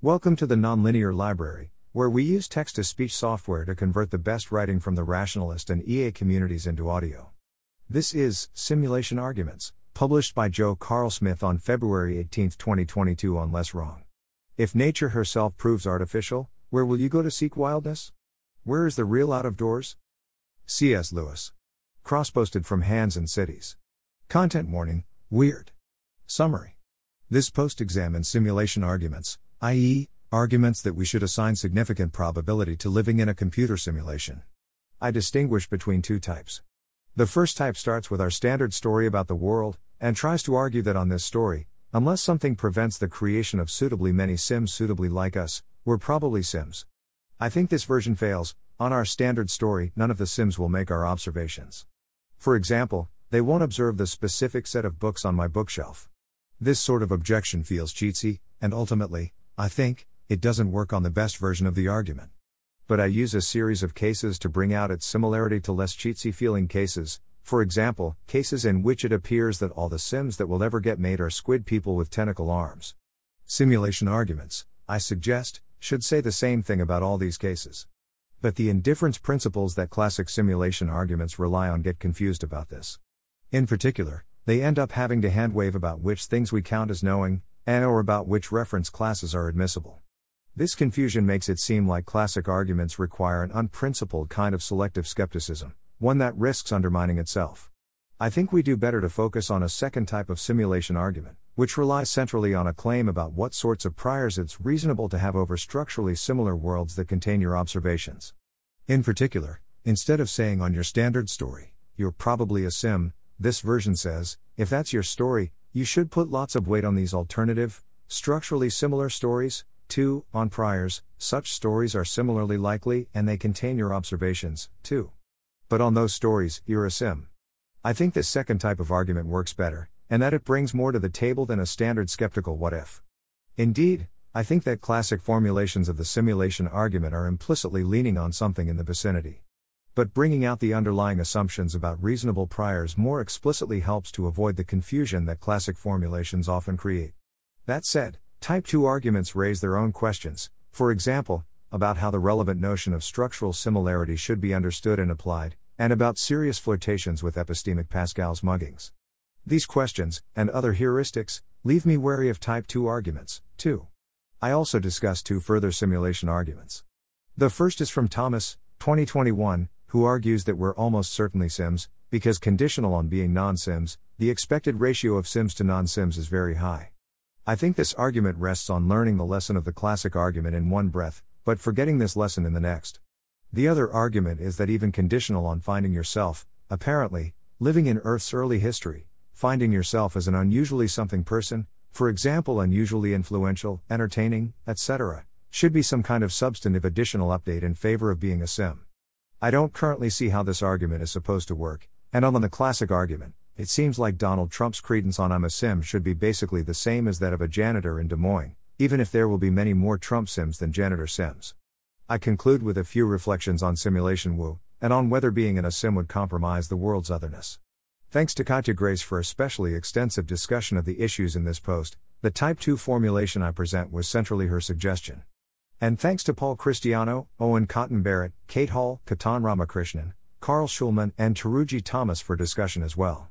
Welcome to the Nonlinear Library, where we use text to speech software to convert the best writing from the rationalist and EA communities into audio. This is Simulation Arguments, published by Joe Carlsmith on February 18, 2022, on LessWrong. If nature herself proves artificial, where will you go to seek wildness? Where is the real out of doors? C.S. Lewis. Cross posted from Hands and Cities. Content warning Weird. Summary. This post examines simulation arguments, i.e., arguments that we should assign significant probability to living in a computer simulation. I distinguish between two types. The first type starts with our standard story about the world, and tries to argue that on this story, unless something prevents the creation of suitably many Sims suitably like us, we're probably Sims. I think this version fails, on our standard story, none of the Sims will make our observations. For example, they won't observe the specific set of books on my bookshelf. This sort of objection feels cheatsy, and ultimately, I think, it doesn't work on the best version of the argument. But I use a series of cases to bring out its similarity to less cheatsy feeling cases, for example, cases in which it appears that all the Sims that will ever get made are squid people with tentacle arms. Simulation arguments, I suggest, should say the same thing about all these cases. But the indifference principles that classic simulation arguments rely on get confused about this. In particular, they end up having to handwave about which things we count as knowing, and or about which reference classes are admissible. This confusion makes it seem like classic arguments require an unprincipled kind of selective skepticism, one that risks undermining itself. I think we do better to focus on a second type of simulation argument, which relies centrally on a claim about what sorts of priors it's reasonable to have over structurally similar worlds that contain your observations. In particular, instead of saying on your standard story, you're probably a sim, this version says, if that's your story, you should put lots of weight on these alternative, structurally similar stories. 2. On priors, such stories are similarly likely and they contain your observations, too. But on those stories, you're a sim. I think this second type of argument works better, and that it brings more to the table than a standard skeptical what if. Indeed, I think that classic formulations of the simulation argument are implicitly leaning on something in the vicinity but bringing out the underlying assumptions about reasonable priors more explicitly helps to avoid the confusion that classic formulations often create. That said, Type 2 arguments raise their own questions, for example, about how the relevant notion of structural similarity should be understood and applied, and about serious flirtations with epistemic Pascal's muggings. These questions, and other heuristics, leave me wary of Type 2 arguments, too. I also discuss two further simulation arguments. The first is from Thomas, 2021, who argues that we're almost certainly Sims, because conditional on being non Sims, the expected ratio of Sims to non Sims is very high. I think this argument rests on learning the lesson of the classic argument in one breath, but forgetting this lesson in the next. The other argument is that even conditional on finding yourself, apparently, living in Earth's early history, finding yourself as an unusually something person, for example, unusually influential, entertaining, etc., should be some kind of substantive additional update in favor of being a sim. I don't currently see how this argument is supposed to work, and on the classic argument, it seems like Donald Trump's credence on I'm a sim should be basically the same as that of a janitor in Des Moines, even if there will be many more Trump sims than janitor sims. I conclude with a few reflections on simulation woo, and on whether being in a sim would compromise the world's otherness. Thanks to Katja Grace for especially extensive discussion of the issues in this post, the Type 2 formulation I present was centrally her suggestion. And thanks to Paul Christiano, Owen Cotton-Barratt, Kate Hall, Ketan Ramakrishnan, Carl Shulman, and Teruji Thomas for discussion as well.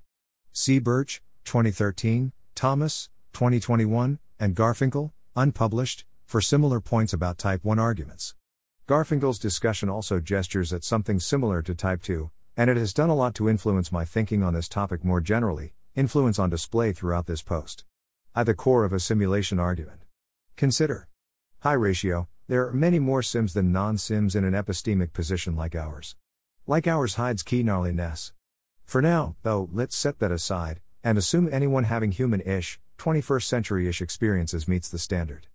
C. Birch, 2013, Thomas, 2021, and Garfinkel, unpublished, for similar points about Type 1 arguments. Garfinkel's discussion also gestures at something similar to Type 2, and it has done a lot to influence my thinking on this topic more generally, influence on display throughout this post. I the core of a simulation argument. Consider high ratio, there are many more Sims than non Sims in an epistemic position like ours. Like ours hides key gnarliness. For now, though, let's set that aside, and assume anyone having human ish, 21st century ish experiences meets the standard.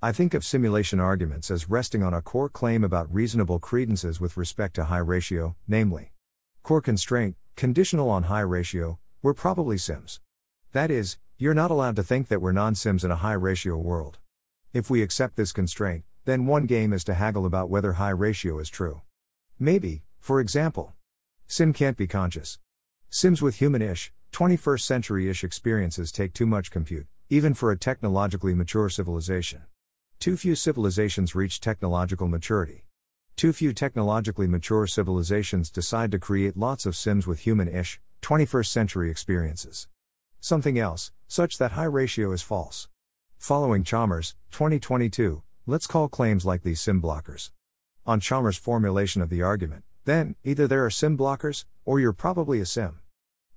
I think of simulation arguments as resting on a core claim about reasonable credences with respect to high ratio, namely, core constraint, conditional on high ratio, we're probably Sims. That is, you're not allowed to think that we're non Sims in a high ratio world. If we accept this constraint, then one game is to haggle about whether high ratio is true. Maybe, for example, Sim can't be conscious. Sims with human ish, 21st century ish experiences take too much compute, even for a technologically mature civilization. Too few civilizations reach technological maturity. Too few technologically mature civilizations decide to create lots of Sims with human ish, 21st century experiences. Something else, such that high ratio is false. Following Chalmers, 2022, let's call claims like these Sim blockers. On Chalmers' formulation of the argument, then, either there are Sim blockers, or you're probably a Sim.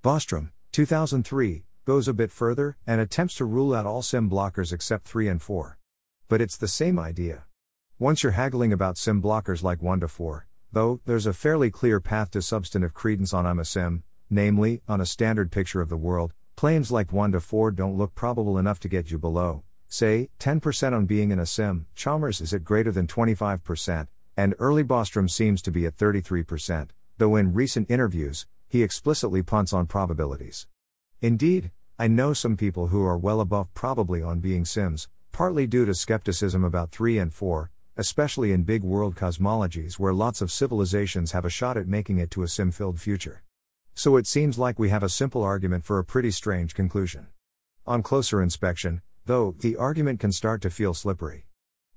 Bostrom, 2003, goes a bit further and attempts to rule out all sim blockers except 3 and 4. But it's the same idea. Once you're haggling about sim blockers like 1 to 4, though, there's a fairly clear path to substantive credence on I'm a sim, namely, on a standard picture of the world, claims like 1 to 4 don't look probable enough to get you below, say, 10% on being in a sim, Chalmers is at greater than 25%, and early Bostrom seems to be at 33%, though in recent interviews, he explicitly punts on probabilities. Indeed, I know some people who are well above probably on being Sims, partly due to skepticism about 3 and 4, especially in big world cosmologies where lots of civilizations have a shot at making it to a sim filled future. So it seems like we have a simple argument for a pretty strange conclusion. On closer inspection, though, the argument can start to feel slippery.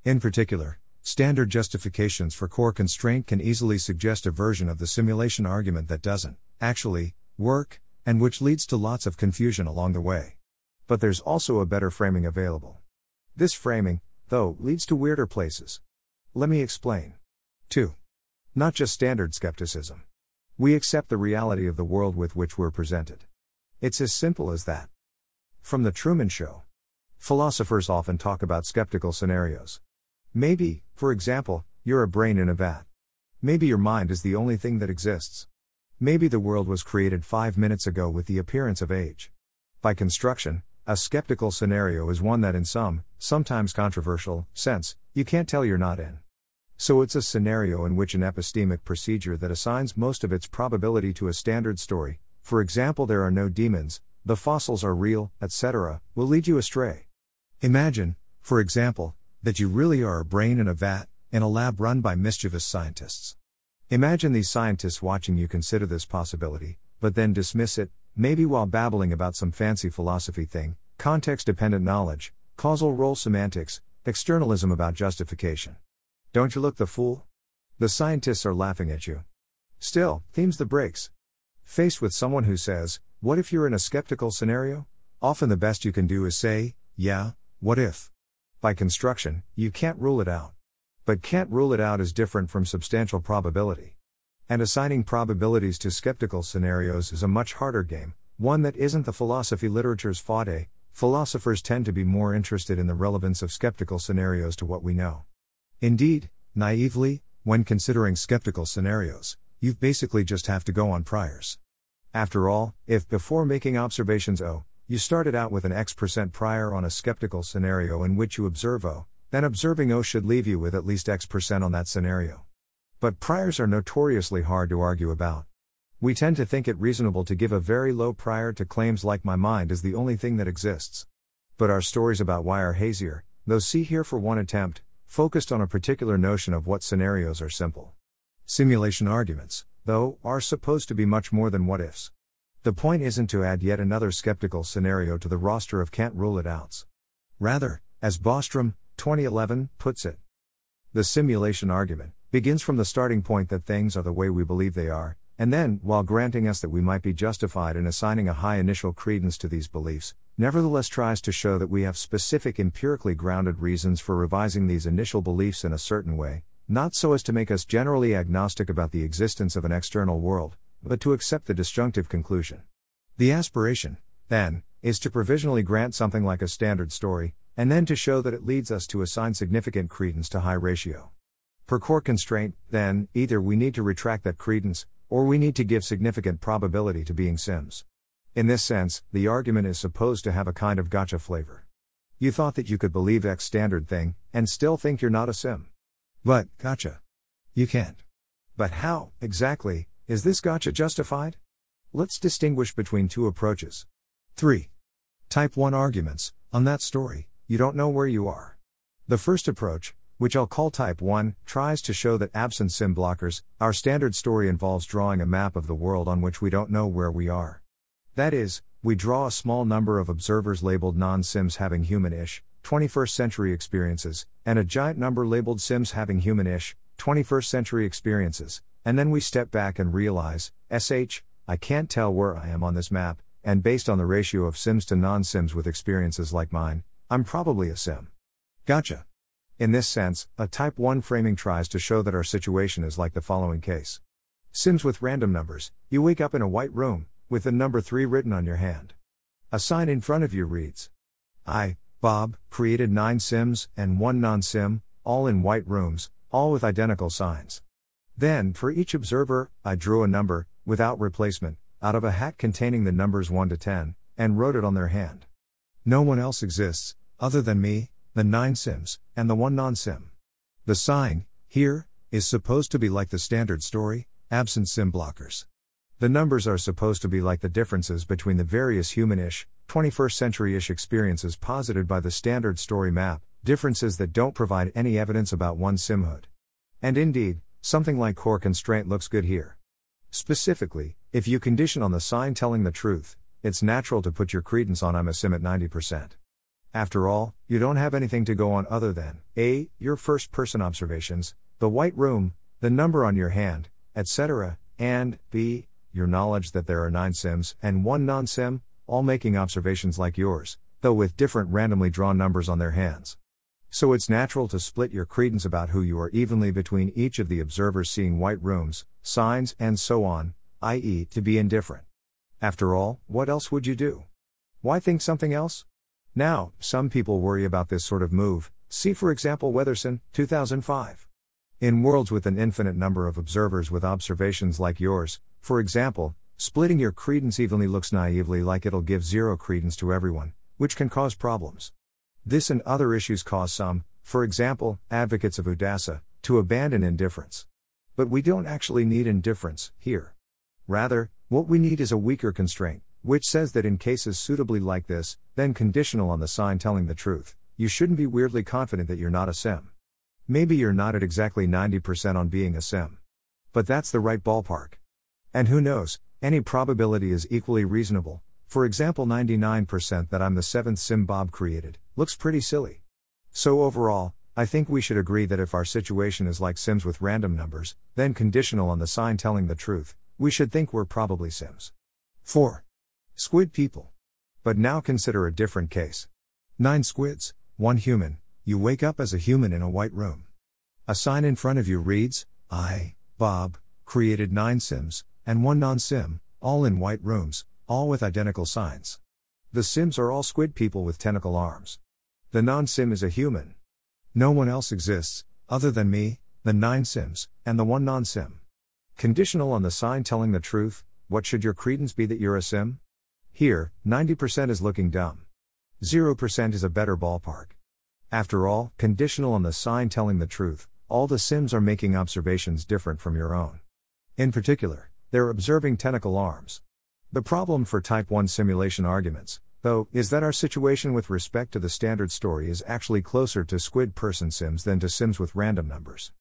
In particular, standard justifications for core constraint can easily suggest a version of the simulation argument that doesn't, actually, work, and which leads to lots of confusion along the way. But there's also a better framing available. This framing, though, leads to weirder places. Let me explain. 2. Not just standard skepticism. We accept the reality of the world with which we're presented. It's as simple as that. From The Truman Show. Philosophers often talk about skeptical scenarios. Maybe, for example, you're a brain in a vat. Maybe your mind is the only thing that exists. Maybe the world was created five minutes ago with the appearance of age. By construction, a skeptical scenario is one that, in some, sometimes controversial, sense, you can't tell you're not in. So it's a scenario in which an epistemic procedure that assigns most of its probability to a standard story, for example, there are no demons, the fossils are real, etc., will lead you astray. Imagine, for example, that you really are a brain in a vat, in a lab run by mischievous scientists. Imagine these scientists watching you consider this possibility, but then dismiss it, maybe while babbling about some fancy philosophy thing, context dependent knowledge, causal role semantics, externalism about justification. Don't you look the fool? The scientists are laughing at you. Still, themes the breaks. Faced with someone who says, What if you're in a skeptical scenario? Often the best you can do is say, Yeah, what if? By construction, you can't rule it out. But can't rule it out is different from substantial probability. And assigning probabilities to skeptical scenarios is a much harder game, one that isn't the philosophy literature's forte. Philosophers tend to be more interested in the relevance of skeptical scenarios to what we know. Indeed, naively, when considering skeptical scenarios, you basically just have to go on priors. After all, if before making observations O, you started out with an X percent prior on a skeptical scenario in which you observe O, then observing O should leave you with at least X percent on that scenario. But priors are notoriously hard to argue about. We tend to think it reasonable to give a very low prior to claims like my mind is the only thing that exists. But our stories about why are hazier, though see here for one attempt, focused on a particular notion of what scenarios are simple. Simulation arguments, though, are supposed to be much more than what ifs. The point isn't to add yet another skeptical scenario to the roster of can't rule it outs. Rather, as Bostrom, 2011, puts it. The simulation argument begins from the starting point that things are the way we believe they are, and then, while granting us that we might be justified in assigning a high initial credence to these beliefs, nevertheless tries to show that we have specific empirically grounded reasons for revising these initial beliefs in a certain way, not so as to make us generally agnostic about the existence of an external world, but to accept the disjunctive conclusion. The aspiration, then, is to provisionally grant something like a standard story, and then to show that it leads us to assign significant credence to high ratio. Per core constraint, then, either we need to retract that credence, or we need to give significant probability to being sims. In this sense, the argument is supposed to have a kind of gotcha flavor. You thought that you could believe X standard thing, and still think you're not a sim. But, gotcha. You can't. But how, exactly, is this gotcha justified? Let's distinguish between two approaches. 3. Type 1 arguments, on that story, you don't know where you are. The first approach, which I'll call Type 1, tries to show that absent sim blockers, our standard story involves drawing a map of the world on which we don't know where we are. That is, we draw a small number of observers labeled non sims having human ish, 21st century experiences, and a giant number labeled Sims having human ish, 21st century experiences, and then we step back and realize, SH, I can't tell where I am on this map, and based on the ratio of Sims to non Sims with experiences like mine, I'm probably a Sim. Gotcha. In this sense, a Type 1 framing tries to show that our situation is like the following case Sims with random numbers, you wake up in a white room, with the number 3 written on your hand. A sign in front of you reads I, Bob, created 9 Sims and 1 non Sim, all in white rooms, all with identical signs. Then, for each observer, I drew a number, without replacement, out of a hat containing the numbers 1 to 10, and wrote it on their hand. No one else exists, other than me, the 9 Sims, and the 1 non Sim. The sign, here, is supposed to be like the standard story, absent Sim blockers. The numbers are supposed to be like the differences between the various human ish, 21st century ish experiences posited by the standard story map, differences that don't provide any evidence about one simhood. And indeed, something like core constraint looks good here. Specifically, if you condition on the sign telling the truth, it's natural to put your credence on I'm a sim at 90%. After all, you don't have anything to go on other than A. Your first person observations, the white room, the number on your hand, etc., and B. Your knowledge that there are 9 sims and 1 non sim, all making observations like yours, though with different randomly drawn numbers on their hands. So it's natural to split your credence about who you are evenly between each of the observers seeing white rooms, signs, and so on, i.e., to be indifferent. After all, what else would you do? Why think something else? Now, some people worry about this sort of move, see for example Weatherson, 2005. In worlds with an infinite number of observers with observations like yours, for example, splitting your credence evenly looks naively like it'll give zero credence to everyone, which can cause problems. This and other issues cause some, for example, advocates of UDASSA, to abandon indifference. But we don't actually need indifference, here. Rather, what we need is a weaker constraint, which says that in cases suitably like this, then conditional on the sign telling the truth, you shouldn't be weirdly confident that you're not a sim. Maybe you're not at exactly 90% on being a sim. But that's the right ballpark. And who knows, any probability is equally reasonable, for example 99% that I'm the seventh sim Bob created, looks pretty silly. So overall, I think we should agree that if our situation is like sims with random numbers, then conditional on the sign telling the truth, we should think we're probably sims. 4. Squid people. But now consider a different case. 9 squids, 1 human, you wake up as a human in a white room. A sign in front of you reads, I, Bob, created 9 sims, and 1 non sim, all in white rooms, all with identical signs. The sims are all squid people with tentacle arms. The non sim is a human. No one else exists, other than me, the 9 sims, and the 1 non sim. Conditional on the sign telling the truth, what should your credence be that you're a sim? Here, 90% is looking dumb. 0% is a better ballpark. After all, conditional on the sign telling the truth, all the Sims are making observations different from your own. In particular, they're observing tentacle arms. The problem for Type 1 simulation arguments, though, is that our situation with respect to the standard story is actually closer to squid person Sims than to Sims with random numbers.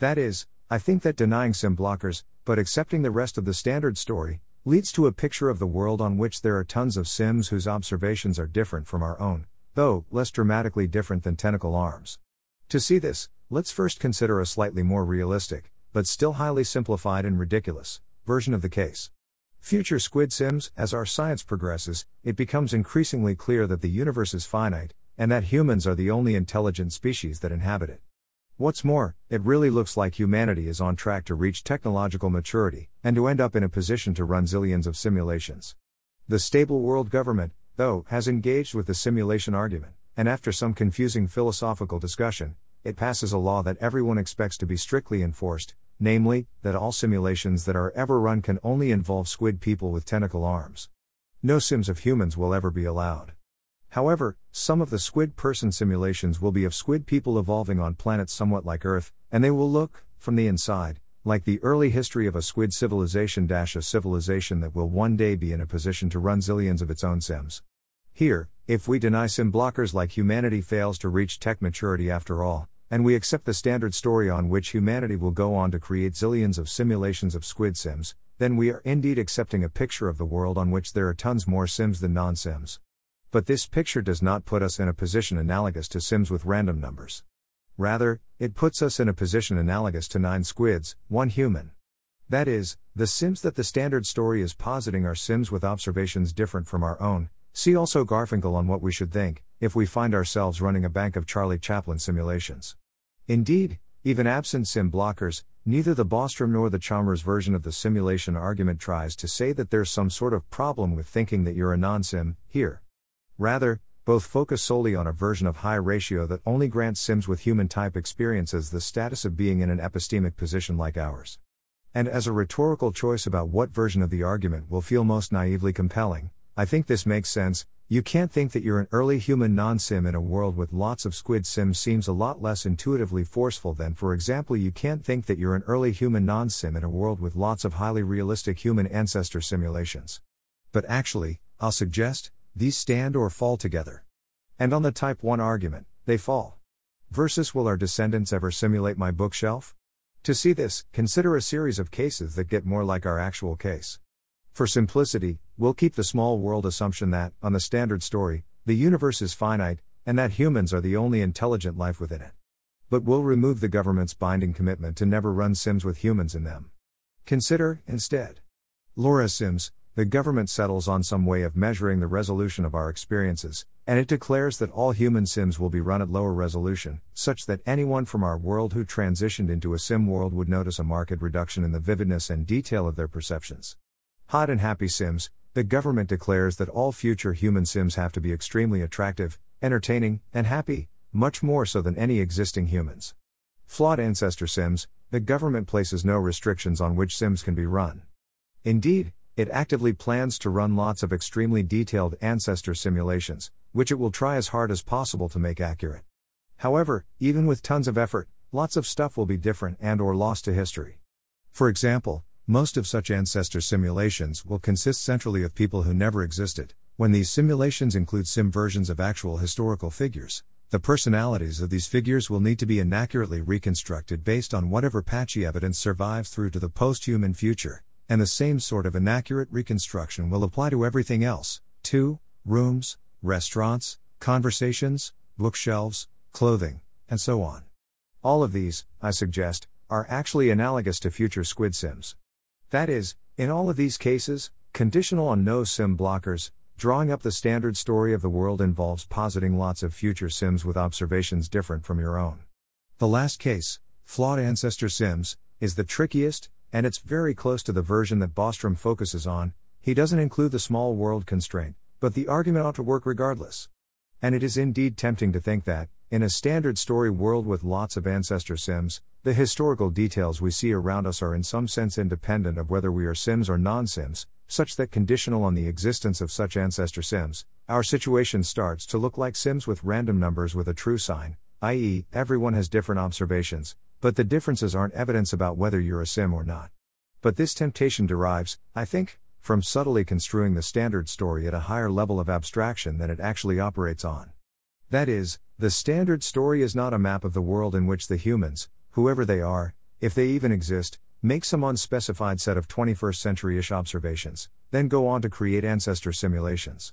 That is, I think that denying Sim blockers, but accepting the rest of the standard story, leads to a picture of the world on which there are tons of Sims whose observations are different from our own, though less dramatically different than tentacle arms. To see this, let's first consider a slightly more realistic, but still highly simplified and ridiculous, version of the case. Future Squid Sims, as our science progresses, it becomes increasingly clear that the universe is finite, and that humans are the only intelligent species that inhabit it. What's more, it really looks like humanity is on track to reach technological maturity, and to end up in a position to run zillions of simulations. The stable world government, though, has engaged with the simulation argument, and after some confusing philosophical discussion, it passes a law that everyone expects to be strictly enforced, namely, that all simulations that are ever run can only involve squid people with tentacle arms. No sims of humans will ever be allowed. However, some of the squid person simulations will be of squid people evolving on planets somewhat like Earth, and they will look, from the inside, like the early history of a squid civilization a civilization that will one day be in a position to run zillions of its own sims. Here, if we deny sim blockers like humanity fails to reach tech maturity after all, and we accept the standard story on which humanity will go on to create zillions of simulations of squid sims, then we are indeed accepting a picture of the world on which there are tons more sims than non sims. But this picture does not put us in a position analogous to Sims with random numbers. Rather, it puts us in a position analogous to 9 squids, 1 human. That is, the Sims that the standard story is positing are Sims with observations different from our own. See also Garfinkel on what we should think, if we find ourselves running a bank of Charlie Chaplin simulations. Indeed, even absent sim blockers, neither the Bostrom nor the Chalmers version of the simulation argument tries to say that there's some sort of problem with thinking that you're a non sim, here. Rather, both focus solely on a version of high ratio that only grants Sims with human type experiences the status of being in an epistemic position like ours. And as a rhetorical choice about what version of the argument will feel most naively compelling, I think this makes sense. You can't think that you're an early human non sim in a world with lots of squid sims seems a lot less intuitively forceful than, for example, you can't think that you're an early human non sim in a world with lots of highly realistic human ancestor simulations. But actually, I'll suggest, these stand or fall together. And on the type 1 argument, they fall. Versus Will our descendants ever simulate my bookshelf? To see this, consider a series of cases that get more like our actual case. For simplicity, we'll keep the small world assumption that, on the standard story, the universe is finite, and that humans are the only intelligent life within it. But we'll remove the government's binding commitment to never run Sims with humans in them. Consider, instead, Low res Sims, the government settles on some way of measuring the resolution of our experiences, and it declares that all human sims will be run at lower resolution, such that anyone from our world who transitioned into a sim world would notice a marked reduction in the vividness and detail of their perceptions. Hot and happy sims, the government declares that all future human sims have to be extremely attractive, entertaining, and happy, much more so than any existing humans. Flawed ancestor sims, the government places no restrictions on which sims can be run. Indeed, it actively plans to run lots of extremely detailed ancestor simulations, which it will try as hard as possible to make accurate. However, even with tons of effort, lots of stuff will be different and or lost to history. For example, most of such ancestor simulations will consist centrally of people who never existed. When these simulations include sim versions of actual historical figures, the personalities of these figures will need to be inaccurately reconstructed based on whatever patchy evidence survives through to the post-human future, and the same sort of inaccurate reconstruction will apply to everything else too rooms, restaurants, conversations, bookshelves, clothing, and so on. All of these, I suggest, are actually analogous to future squid sims. That is, in all of these cases, conditional on no sim blockers, drawing up the standard story of the world involves positing lots of future sims with observations different from your own. The last case, flawed ancestor sims, is the trickiest, and it's very close to the version that Bostrom focuses on. He doesn't include the small world constraint, but the argument ought to work regardless. And it is indeed tempting to think that, in a standard story world with lots of ancestor sims, the historical details we see around us are in some sense independent of whether we are sims or non sims, such that conditional on the existence of such ancestor sims, our situation starts to look like sims with random numbers with a true sign, i.e., everyone has different observations, but the differences aren't evidence about whether you're a sim or not. But this temptation derives, I think, from subtly construing the standard story at a higher level of abstraction than it actually operates on. That is, the standard story is not a map of the world in which the humans, whoever they are, if they even exist, make some unspecified set of 21st century ish observations, then go on to create ancestor simulations.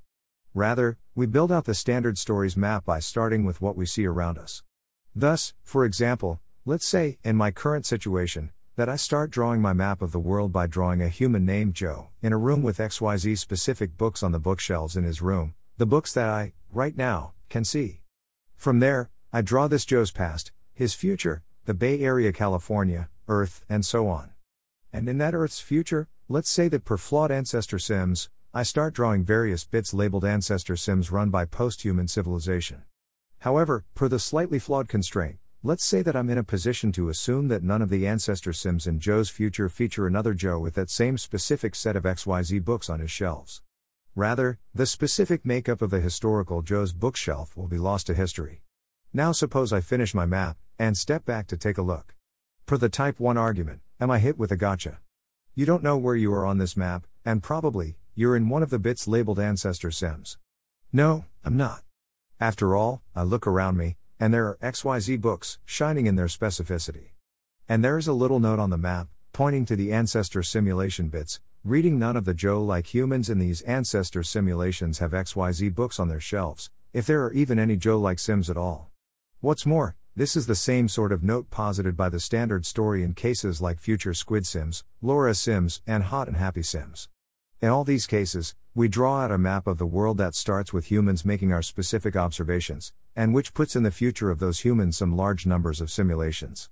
Rather, we build out the standard story's map by starting with what we see around us. Thus, for example, Let's say, in my current situation, that I start drawing my map of the world by drawing a human named Joe, in a room with XYZ specific books on the bookshelves in his room, the books that I, right now, can see. From there, I draw this Joe's past, his future, the Bay Area, California, Earth, and so on. And in that Earth's future, let's say that per flawed ancestor sims, I start drawing various bits labeled ancestor sims run by post human civilization. However, per the slightly flawed constraint, Let's say that I'm in a position to assume that none of the ancestor sims in Joe's future feature another Joe with that same specific set of XYZ books on his shelves. Rather, the specific makeup of the historical Joe's bookshelf will be lost to history. Now suppose I finish my map, and step back to take a look. Per the type 1 argument, am I hit with a gotcha? You don't know where you are on this map, and probably, you're in one of the bits labeled ancestor sims. No, I'm not. After all, I look around me, and there are XYZ books, shining in their specificity. And there is a little note on the map, pointing to the ancestor simulation bits, Reading none of the Joe like humans in these ancestor simulations have XYZ books on their shelves, if there are even any Joe like Sims at all. What's more, this is the same sort of note posited by the standard story in cases like Future Squid Sims, Low res Sims, and Hot and Happy Sims. In all these cases, we draw out a map of the world that starts with humans making our specific observations, and which puts in the future of those humans some large numbers of simulations.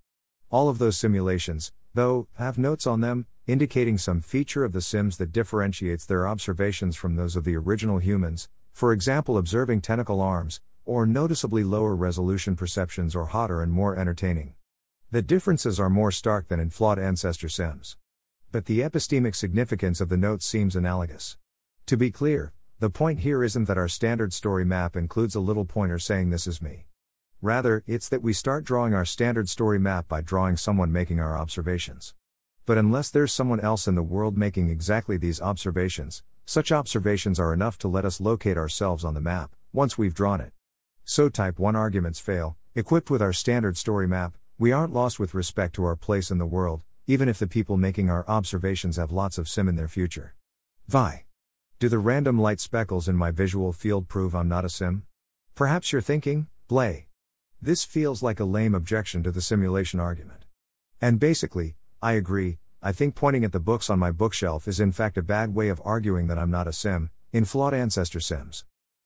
All of those simulations, though, have notes on them, indicating some feature of the Sims that differentiates their observations from those of the original humans, for example, observing tentacle arms, or noticeably lower resolution perceptions or hotter and more entertaining. The differences are more stark than in flawed ancestor Sims. But the epistemic significance of the notes seems analogous. To be clear, the point here isn't that our standard story map includes a little pointer saying this is me. Rather, it's that we start drawing our standard story map by drawing someone making our observations. But unless there's someone else in the world making exactly these observations, such observations are enough to let us locate ourselves on the map, once we've drawn it. So type 1 arguments fail, equipped with our standard story map, we aren't lost with respect to our place in the world, even if the people making our observations have lots of sim in their future. Vi. Do the random light speckles in my visual field prove I'm not a sim? Perhaps you're thinking, Blay. This feels like a lame objection to the simulation argument. And basically, I agree, I think pointing at the books on my bookshelf is in fact a bad way of arguing that I'm not a sim, in flawed ancestor sims.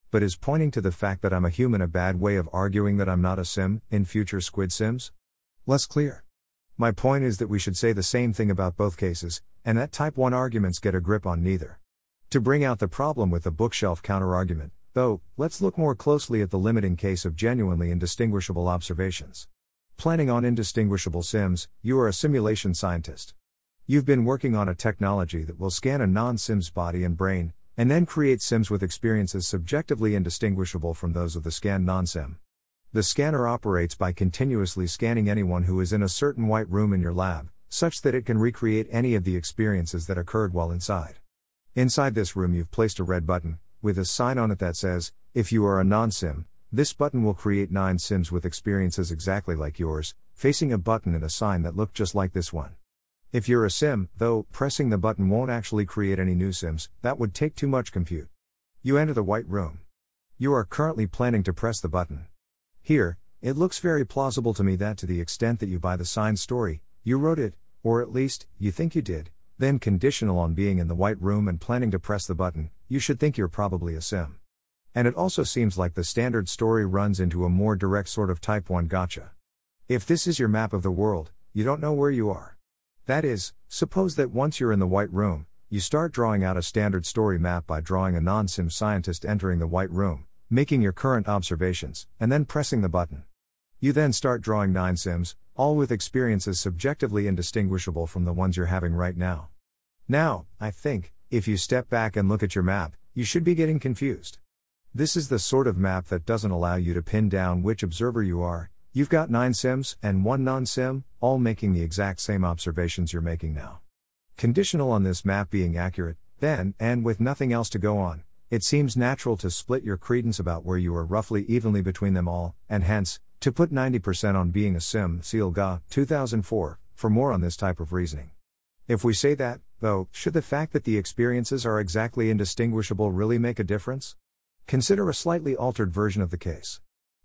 But is pointing to the fact that I'm a human a bad way of arguing that I'm not a sim, in future squid sims? Less clear. My point is that we should say the same thing about both cases, and that type 1 arguments get a grip on neither. To bring out the problem with the bookshelf counterargument, though, let's look more closely at the limiting case of genuinely indistinguishable observations. Planning on indistinguishable sims, you are a simulation scientist. You've been working on a technology that will scan a non sim's body and brain, and then create sims with experiences subjectively indistinguishable from those of the scanned non sim. The scanner operates by continuously scanning anyone who is in a certain white room in your lab, such that it can recreate any of the experiences that occurred while inside. Inside this room, you've placed a red button, with a sign on it that says, If you are a non sim, this button will create nine Sims with experiences exactly like yours, facing a button and a sign that look just like this one. If you're a Sim, though, pressing the button won't actually create any new Sims, that would take too much compute. You enter the white room. You are currently planning to press the button. Here, it looks very plausible to me that to the extent that you buy the signed story, you wrote it, or at least, you think you did, then conditional on being in the white room and planning to press the button, you should think you're probably a Sim. And it also seems like the standard story runs into a more direct sort of type 1 gotcha. If this is your map of the world, you don't know where you are. That is, suppose that once you're in the white room, you start drawing out a standard story map by drawing a non sim scientist entering the white room, making your current observations, and then pressing the button. You then start drawing nine sims, all with experiences subjectively indistinguishable from the ones you're having right now. Now, I think, if you step back and look at your map, you should be getting confused. This is the sort of map that doesn't allow you to pin down which observer you are. You've got 9 sims and 1 non sim, all making the exact same observations you're making now. Conditional on this map being accurate, then, and with nothing else to go on, it seems natural to split your credence about where you are roughly evenly between them all, and hence, to put 90% on being a sim, See Elga, 2004, for more on this type of reasoning. If we say that, though, should the fact that the experiences are exactly indistinguishable really make a difference? Consider a slightly altered version of the case.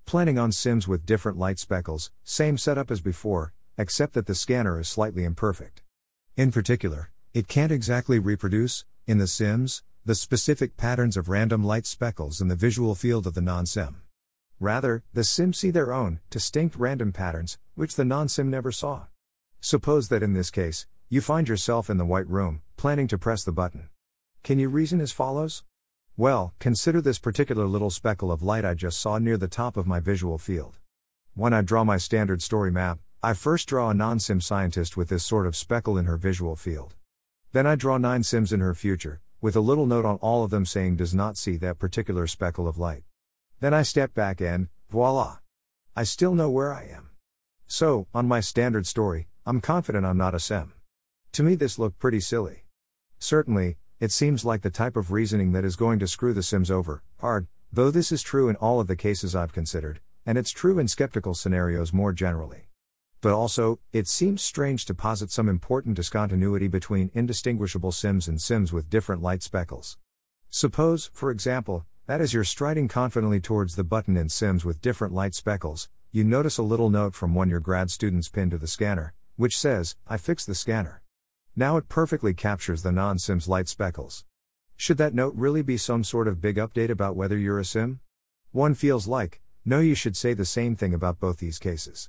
Planning on Sims with different light speckles, same setup as before, except that the scanner is slightly imperfect. In particular, it can't exactly reproduce, in the Sims, the specific patterns of random light speckles in the visual field of the non sim. Rather, the Sims see their own, distinct random patterns, which the non sim never saw. Suppose that in this case, you find yourself in the white room, planning to press the button. Can you reason as follows? Well, consider this particular little speckle of light I just saw near the top of my visual field. When I draw my standard story map, I first draw a non sim scientist with this sort of speckle in her visual field. Then I draw nine sims in her future, with a little note on all of them saying does not see that particular speckle of light. Then I step back and, voila! I still know where I am. So, on my standard story, I'm confident I'm not a sim. To me, this looked pretty silly. Certainly, it seems like the type of reasoning that is going to screw the Sims over, hard, though this is true in all of the cases I've considered, and it's true in skeptical scenarios more generally. But also, it seems strange to posit some important discontinuity between indistinguishable sims and sims with different light speckles. Suppose, for example, that as you're striding confidently towards the button in sims with different light speckles, you notice a little note from one your grad students pinned to the scanner, which says, I fixed the scanner. Now it perfectly captures the non sims light speckles. Should that note really be some sort of big update about whether you're a sim? One feels like, no, you should say the same thing about both these cases.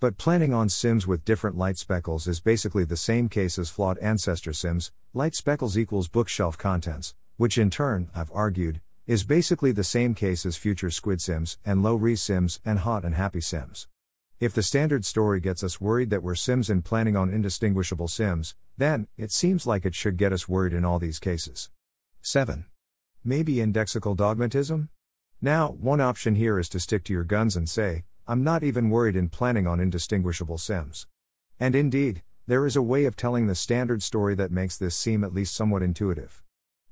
But planning on sims with different light speckles is basically the same case as flawed ancestor sims, light speckles equals bookshelf contents, which in turn, I've argued, is basically the same case as future squid sims and low res sims and hot and happy sims. If the standard story gets us worried that we're sims and planning on indistinguishable sims, then, it seems like it should get us worried in all these cases. 7. Maybe indexical dogmatism? Now, one option here is to stick to your guns and say, I'm not even worried in planning on indistinguishable sims. And indeed, there is a way of telling the standard story that makes this seem at least somewhat intuitive.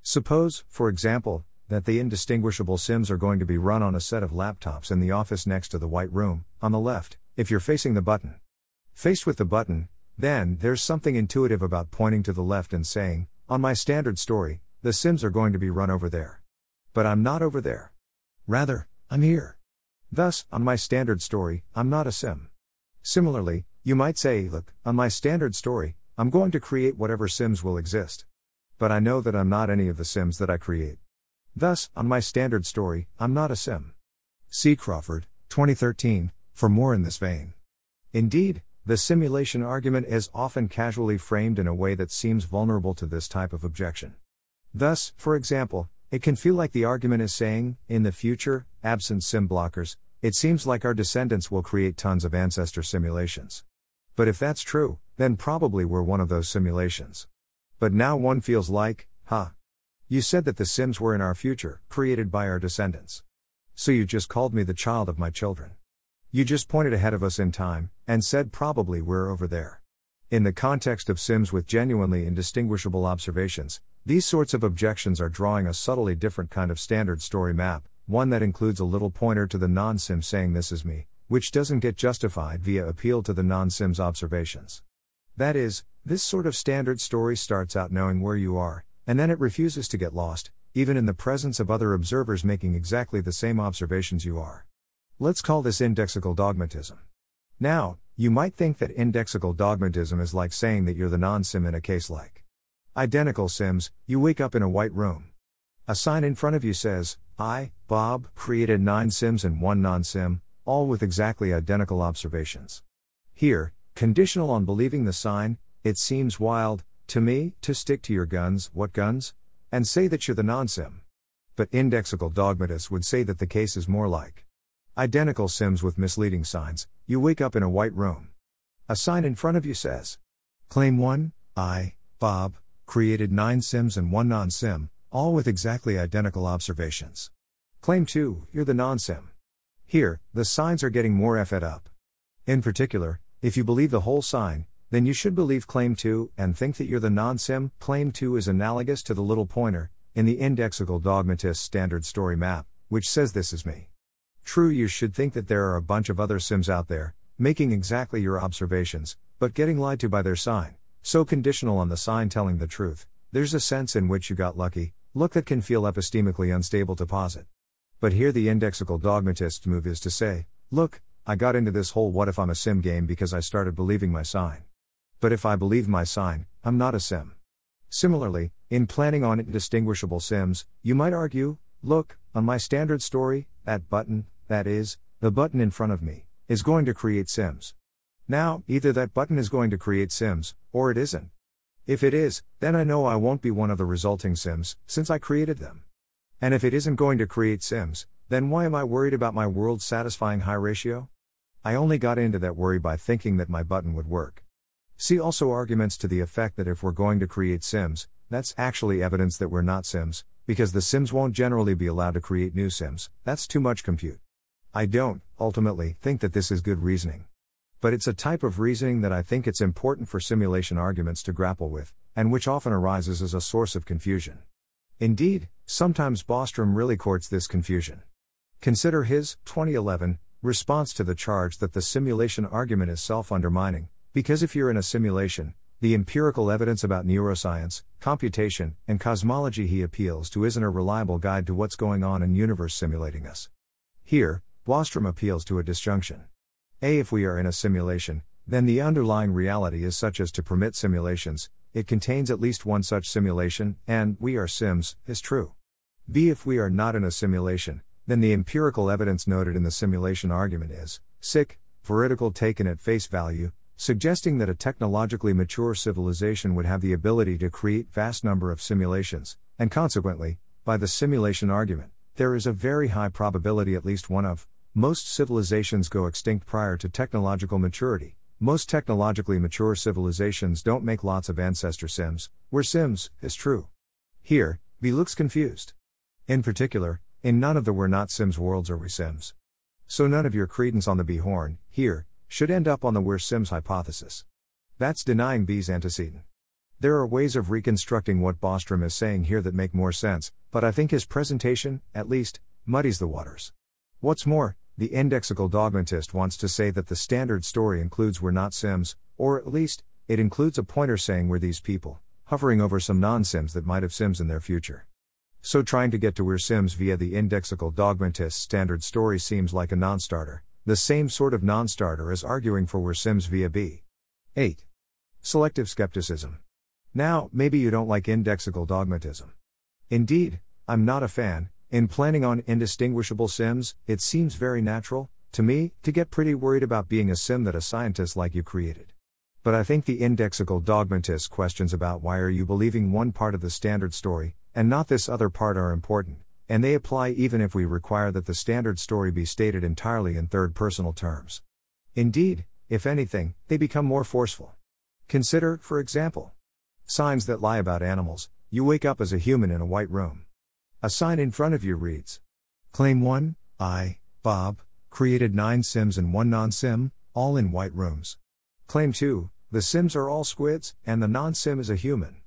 Suppose, for example, that the indistinguishable sims are going to be run on a set of laptops in the office next to the white room, on the left, if you're facing the button. Faced with the button, then, there's something intuitive about pointing to the left and saying, on my standard story, the sims are going to be run over there. But I'm not over there. Rather, I'm here. Thus, on my standard story, I'm not a sim. Similarly, you might say, look, on my standard story, I'm going to create whatever sims will exist but I know that I'm not any of the sims that I create. Thus, on my standard story, I'm not a sim. C. Crawford, 2013, for more in this vein. Indeed, the simulation argument is often casually framed in a way that seems vulnerable to this type of objection. Thus, for example, it can feel like the argument is saying, in the future, absent sim blockers, it seems like our descendants will create tons of ancestor simulations. But if that's true, then probably we're one of those simulations. But now one feels like, huh? You said that the Sims were in our future, created by our descendants. So you just called me the child of my children. You just pointed ahead of us in time, and said probably we're over there. In the context of Sims with genuinely indistinguishable observations, these sorts of objections are drawing a subtly different kind of standard story map, one that includes a little pointer to the non Sim saying this is me, which doesn't get justified via appeal to the non Sim's observations. That is, this sort of standard story starts out knowing where you are, and then it refuses to get lost, even in the presence of other observers making exactly the same observations you are. Let's call this indexical dogmatism. Now, you might think that indexical dogmatism is like saying that you're the non sim in a case like identical sims, you wake up in a white room. A sign in front of you says, I, Bob, created nine sims and one non sim, all with exactly identical observations. Here, Conditional on believing the sign, it seems wild, to me, to stick to your guns, what guns? And say that you're the non sim. But indexical dogmatists would say that the case is more like identical sims with misleading signs. You wake up in a white room. A sign in front of you says, Claim 1, I, Bob, created 9 sims and 1 non sim, all with exactly identical observations. Claim 2, you're the non sim. Here, the signs are getting more effed up. In particular, if you believe the whole sign, then you should believe claim 2 and think that you're the non-sim. Claim 2 is analogous to the little pointer in the indexical dogmatist standard story map, which says this is me. True, you should think that there are a bunch of other sims out there, making exactly your observations, but getting lied to by their sign. So conditional on the sign telling the truth, there's a sense in which you got lucky, look that can feel epistemically unstable to posit. But here the indexical dogmatist move is to say, look, I got into this whole what if I'm a sim game because I started believing my sign. But if I believe my sign, I'm not a sim. Similarly, in planning on indistinguishable sims, you might argue look, on my standard story, that button, that is, the button in front of me, is going to create sims. Now, either that button is going to create sims, or it isn't. If it is, then I know I won't be one of the resulting sims, since I created them. And if it isn't going to create sims, then why am I worried about my world satisfying high ratio? I only got into that worry by thinking that my button would work. See also arguments to the effect that if we're going to create Sims, that's actually evidence that we're not Sims, because the Sims won't generally be allowed to create new Sims, that's too much compute. I don't, ultimately, think that this is good reasoning. But it's a type of reasoning that I think it's important for simulation arguments to grapple with, and which often arises as a source of confusion. Indeed, sometimes Bostrom really courts this confusion. Consider his 2011 response to the charge that the simulation argument is self undermining, because if you're in a simulation, the empirical evidence about neuroscience, computation, and cosmology he appeals to isn't a reliable guide to what's going on in universe simulating us. Here, Bostrom appeals to a disjunction. A. If we are in a simulation, then the underlying reality is such as to permit simulations, it contains at least one such simulation, and we are sims, is true. B. If we are not in a simulation, then the empirical evidence noted in the simulation argument is sick, veridical taken at face value, suggesting that a technologically mature civilization would have the ability to create vast number of simulations, and consequently, by the simulation argument, there is a very high probability at least one of most civilizations go extinct prior to technological maturity. Most technologically mature civilizations don't make lots of ancestor sims, where sims is true. Here, B looks confused. In particular, in none of the We're Not Sims worlds are we Sims. So none of your credence on the B horn, here, should end up on the We're Sims hypothesis. That's denying B's antecedent. There are ways of reconstructing what Bostrom is saying here that make more sense, but I think his presentation, at least, muddies the waters. What's more, the indexical dogmatist wants to say that the standard story includes We're Not Sims, or at least, it includes a pointer saying we're these people, hovering over some non Sims that might have Sims in their future. So trying to get to We're Sims via the indexical dogmatist standard story seems like a non starter, the same sort of non starter as arguing for We're Sims via B. 8. Selective skepticism. Now, maybe you don't like indexical dogmatism. Indeed, I'm not a fan. In planning on indistinguishable Sims, it seems very natural, to me, to get pretty worried about being a Sim that a scientist like you created. But I think the indexical dogmatist questions about why are you believing one part of the standard story, and not this other part are important, and they apply even if we require that the standard story be stated entirely in third personal terms. Indeed, if anything, they become more forceful. Consider, for example, signs that lie about animals. You wake up as a human in a white room. A sign in front of you reads Claim 1 I, Bob, created 9 Sims and 1 non Sim, all in white rooms. Claim 2 The Sims are all squids, and the non Sim is a human.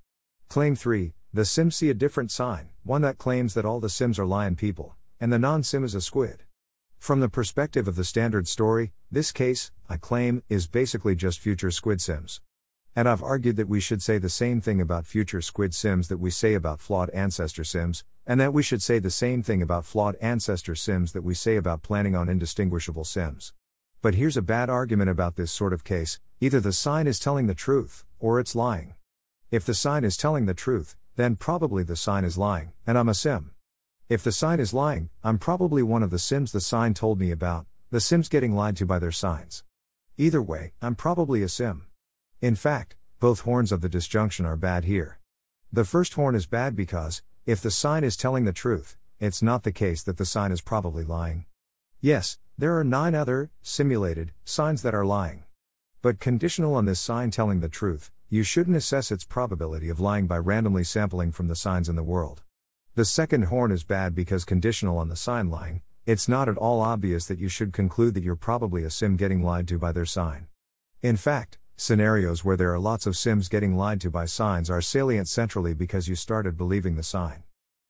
Claim 3 the Sims see a different sign, one that claims that all the Sims are lion people, and the non Sim is a squid. From the perspective of the standard story, this case, I claim, is basically just future squid Sims. And I've argued that we should say the same thing about future squid Sims that we say about flawed ancestor Sims, and that we should say the same thing about flawed ancestor Sims that we say about planning on indistinguishable Sims. But here's a bad argument about this sort of case either the sign is telling the truth, or it's lying. If the sign is telling the truth, then probably the sign is lying, and I'm a sim. If the sign is lying, I'm probably one of the sims the sign told me about, the sims getting lied to by their signs. Either way, I'm probably a sim. In fact, both horns of the disjunction are bad here. The first horn is bad because, if the sign is telling the truth, it's not the case that the sign is probably lying. Yes, there are nine other, simulated, signs that are lying. But conditional on this sign telling the truth, you shouldn't assess its probability of lying by randomly sampling from the signs in the world. The second horn is bad because conditional on the sign lying, it's not at all obvious that you should conclude that you're probably a sim getting lied to by their sign. In fact, scenarios where there are lots of sims getting lied to by signs are salient centrally because you started believing the sign.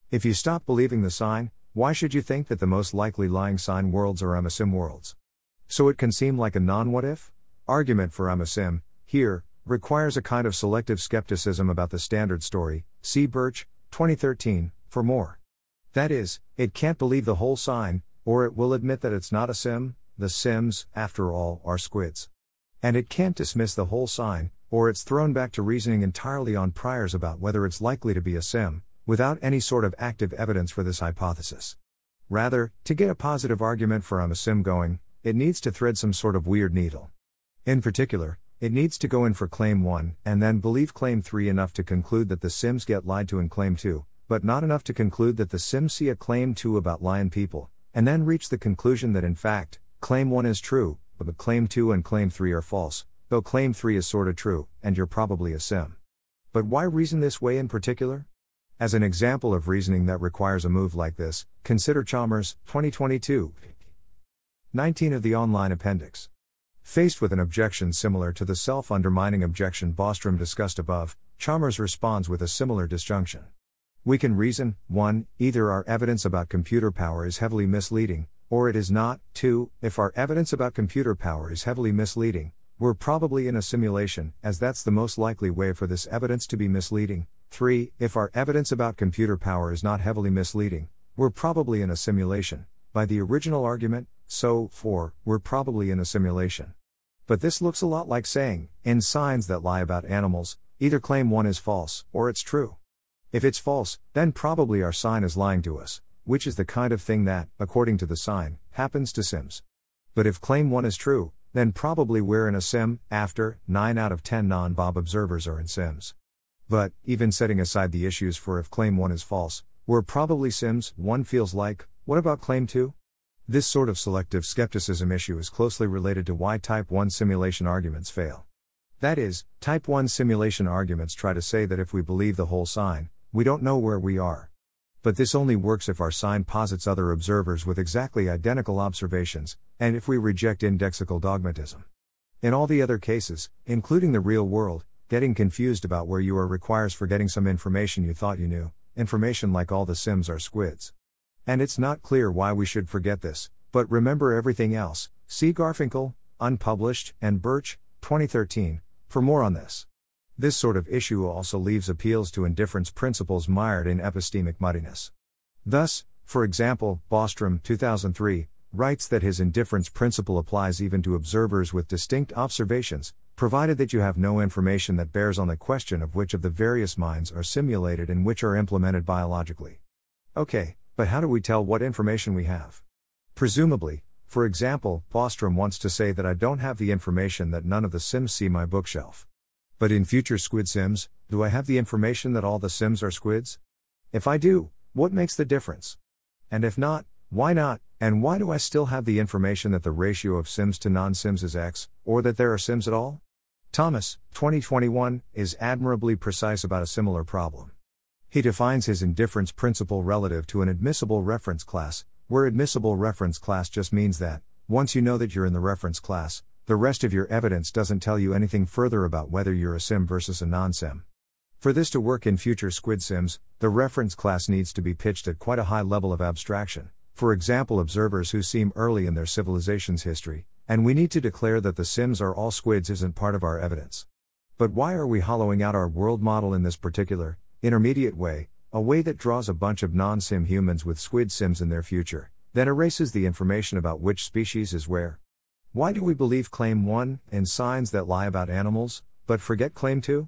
If you stop believing the sign, why should you think that the most likely lying sign worlds are sim worlds? So it can seem like a non what if argument for sim, here, requires a kind of selective skepticism about the standard story. See Birch, 2013, for more. That is, it can't believe the whole sign, or it will admit that it's not a sim, the sims, after all, are squids. And it can't dismiss the whole sign, or it's thrown back to reasoning entirely on priors about whether it's likely to be a sim, without any sort of active evidence for this hypothesis. Rather, to get a positive argument for I'm a sim going, it needs to thread some sort of weird needle. In particular, it needs to go in for claim 1 and then believe claim 3 enough to conclude that the Sims get lied to in claim 2, but not enough to conclude that the Sims see a claim 2 about lion people, and then reach the conclusion that in fact, claim 1 is true, but the claim 2 and claim 3 are false, though claim 3 is sorta true, and you're probably a Sim. But why reason this way in particular? As an example of reasoning that requires a move like this, consider Chalmers, 2022. 19 of the online appendix. Faced with an objection similar to the self undermining objection Bostrom discussed above, Chalmers responds with a similar disjunction. We can reason 1. Either our evidence about computer power is heavily misleading, or it is not. 2. If our evidence about computer power is heavily misleading, we're probably in a simulation, as that's the most likely way for this evidence to be misleading. 3. If our evidence about computer power is not heavily misleading, we're probably in a simulation. By the original argument, so, 4, we're probably in a simulation. But this looks a lot like saying, in signs that lie about animals, either claim 1 is false, or it's true. If it's false, then probably our sign is lying to us, which is the kind of thing that, according to the sign, happens to Sims. But if claim 1 is true, then probably we're in a sim, after 9 out of 10 non Bob observers are in Sims. But, even setting aside the issues for if claim 1 is false, we're probably Sims, 1 feels like, what about claim 2? This sort of selective skepticism issue is closely related to why type 1 simulation arguments fail. That is, type 1 simulation arguments try to say that if we believe the whole sign, we don't know where we are. But this only works if our sign posits other observers with exactly identical observations, and if we reject indexical dogmatism. In all the other cases, including the real world, getting confused about where you are requires forgetting some information you thought you knew, information like all the Sims are squids. And it's not clear why we should forget this, but remember everything else. See Garfinkel, Unpublished, and Birch, 2013, for more on this. This sort of issue also leaves appeals to indifference principles mired in epistemic muddiness. Thus, for example, Bostrom, 2003, writes that his indifference principle applies even to observers with distinct observations, provided that you have no information that bears on the question of which of the various minds are simulated and which are implemented biologically. Okay, but how do we tell what information we have? Presumably, for example, Bostrom wants to say that I don't have the information that none of the Sims see my bookshelf. But in future Squid Sims, do I have the information that all the Sims are squids? If I do, what makes the difference? And if not, why not? And why do I still have the information that the ratio of Sims to non Sims is X, or that there are Sims at all? Thomas, 2021, is admirably precise about a similar problem. He defines his indifference principle relative to an admissible reference class, where admissible reference class just means that, once you know that you're in the reference class, the rest of your evidence doesn't tell you anything further about whether you're a sim versus a non sim. For this to work in future Squid Sims, the reference class needs to be pitched at quite a high level of abstraction, for example, observers who seem early in their civilization's history, and we need to declare that the Sims are all squids isn't part of our evidence. But why are we hollowing out our world model in this particular, intermediate way, a way that draws a bunch of non sim humans with squid Sims in their future, then erases the information about which species is where? Why do we believe Claim 1 in signs that lie about animals, but forget Claim 2?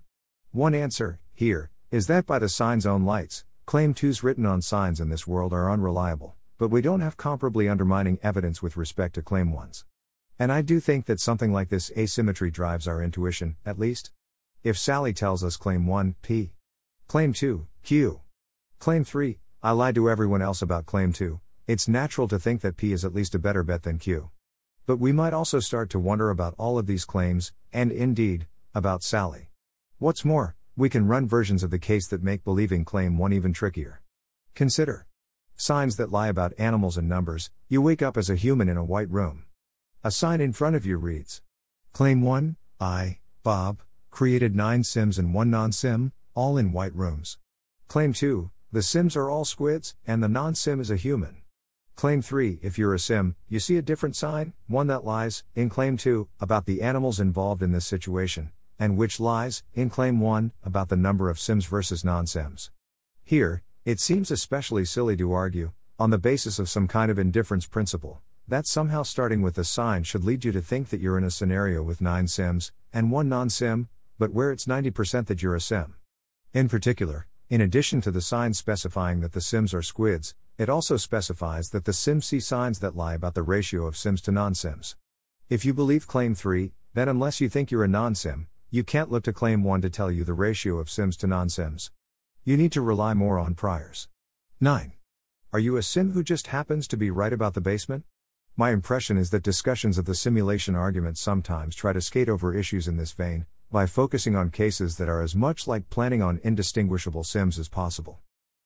One answer, here, is that by the sign's own lights, Claim 2's written on signs in this world are unreliable, but we don't have comparably undermining evidence with respect to Claim 1's. And I do think that something like this asymmetry drives our intuition, at least. If Sally tells us Claim 1, P. Claim 2, Q. Claim 3, I lied to everyone else about Claim 2, it's natural to think that P is at least a better bet than Q. But we might also start to wonder about all of these claims, and indeed, about Sally. What's more, we can run versions of the case that make believing claim 1 even trickier. Consider signs that lie about animals and numbers. You wake up as a human in a white room. A sign in front of you reads Claim 1 I, Bob, created 9 Sims and 1 non Sim, all in white rooms. Claim 2 The Sims are all squids, and the non Sim is a human. Claim 3 If you're a sim, you see a different sign, one that lies, in Claim 2, about the animals involved in this situation, and which lies, in Claim 1, about the number of sims versus non sims. Here, it seems especially silly to argue, on the basis of some kind of indifference principle, that somehow starting with the sign should lead you to think that you're in a scenario with 9 sims, and 1 non sim, but where it's 90% that you're a sim. In particular, in addition to the sign specifying that the sims are squids, it also specifies that the Sims see signs that lie about the ratio of Sims to non Sims. If you believe Claim 3, then unless you think you're a non Sim, you can't look to Claim 1 to tell you the ratio of Sims to non Sims. You need to rely more on priors. 9. Are you a Sim who just happens to be right about the basement? My impression is that discussions of the simulation argument sometimes try to skate over issues in this vein, by focusing on cases that are as much like planning on indistinguishable Sims as possible.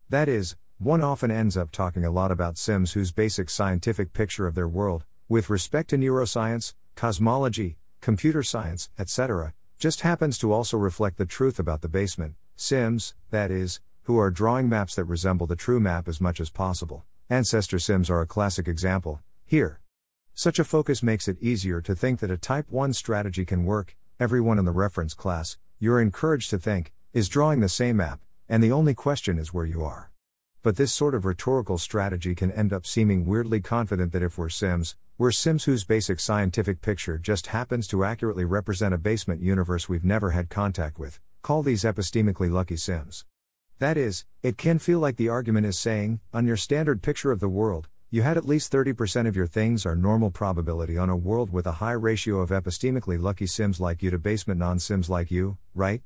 That is, one often ends up talking a lot about Sims whose basic scientific picture of their world, with respect to neuroscience, cosmology, computer science, etc., just happens to also reflect the truth about the basement, Sims, that is, who are drawing maps that resemble the true map as much as possible. Ancestor Sims are a classic example, here. Such a focus makes it easier to think that a Type 1 strategy can work. Everyone in the reference class, you're encouraged to think, is drawing the same map, and the only question is where you are. But this sort of rhetorical strategy can end up seeming weirdly confident that if we're Sims, we're Sims whose basic scientific picture just happens to accurately represent a basement universe we've never had contact with. Call these epistemically lucky Sims. That is, it can feel like the argument is saying, on your standard picture of the world, you had at least 30% of your things are normal probability on a world with a high ratio of epistemically lucky sims like you to basement non sims like you, right?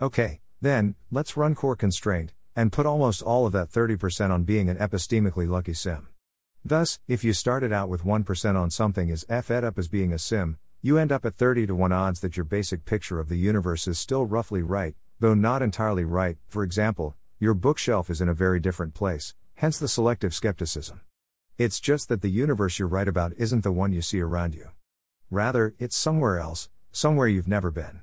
Okay, then, let's run core constraint, and put almost all of that 30% on being an epistemically lucky sim. Thus, if you started out with 1% on something as f ed up as being a sim, you end up at 30 to 1 odds that your basic picture of the universe is still roughly right, though not entirely right. For example, your bookshelf is in a very different place, hence the selective skepticism. It's just that the universe you're right about isn't the one you see around you. Rather, it's somewhere else, somewhere you've never been.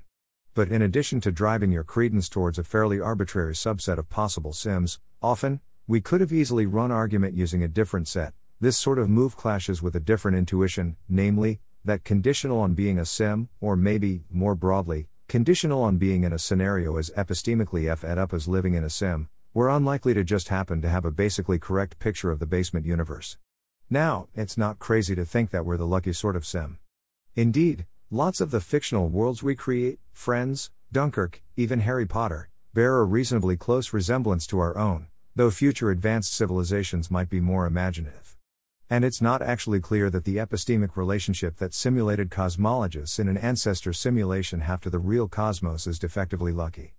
But in addition to driving your credence towards a fairly arbitrary subset of possible sims, often, we could have easily run argument using a different set. This sort of move clashes with a different intuition, namely, that conditional on being a sim, or maybe, more broadly, conditional on being in a scenario as epistemically f ed up as living in a sim, we're unlikely to just happen to have a basically correct picture of the basement universe. Now, it's not crazy to think that we're the lucky sort of sim. Indeed, lots of the fictional worlds we create, Friends, Dunkirk, even Harry Potter, bear a reasonably close resemblance to our own, though future advanced civilizations might be more imaginative. And it's not actually clear that the epistemic relationship that simulated cosmologists in an ancestor simulation have to the real cosmos is defectively lucky.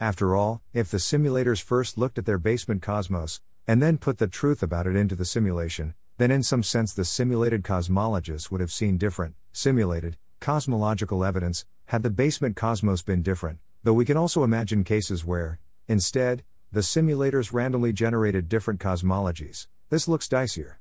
After all, if the simulators first looked at their basement cosmos, and then put the truth about it into the simulation, then in some sense the simulated cosmologists would have seen different, simulated, cosmological evidence, had the basement cosmos been different, though we can also imagine cases where, instead, the simulators randomly generated different cosmologies. This looks dicier.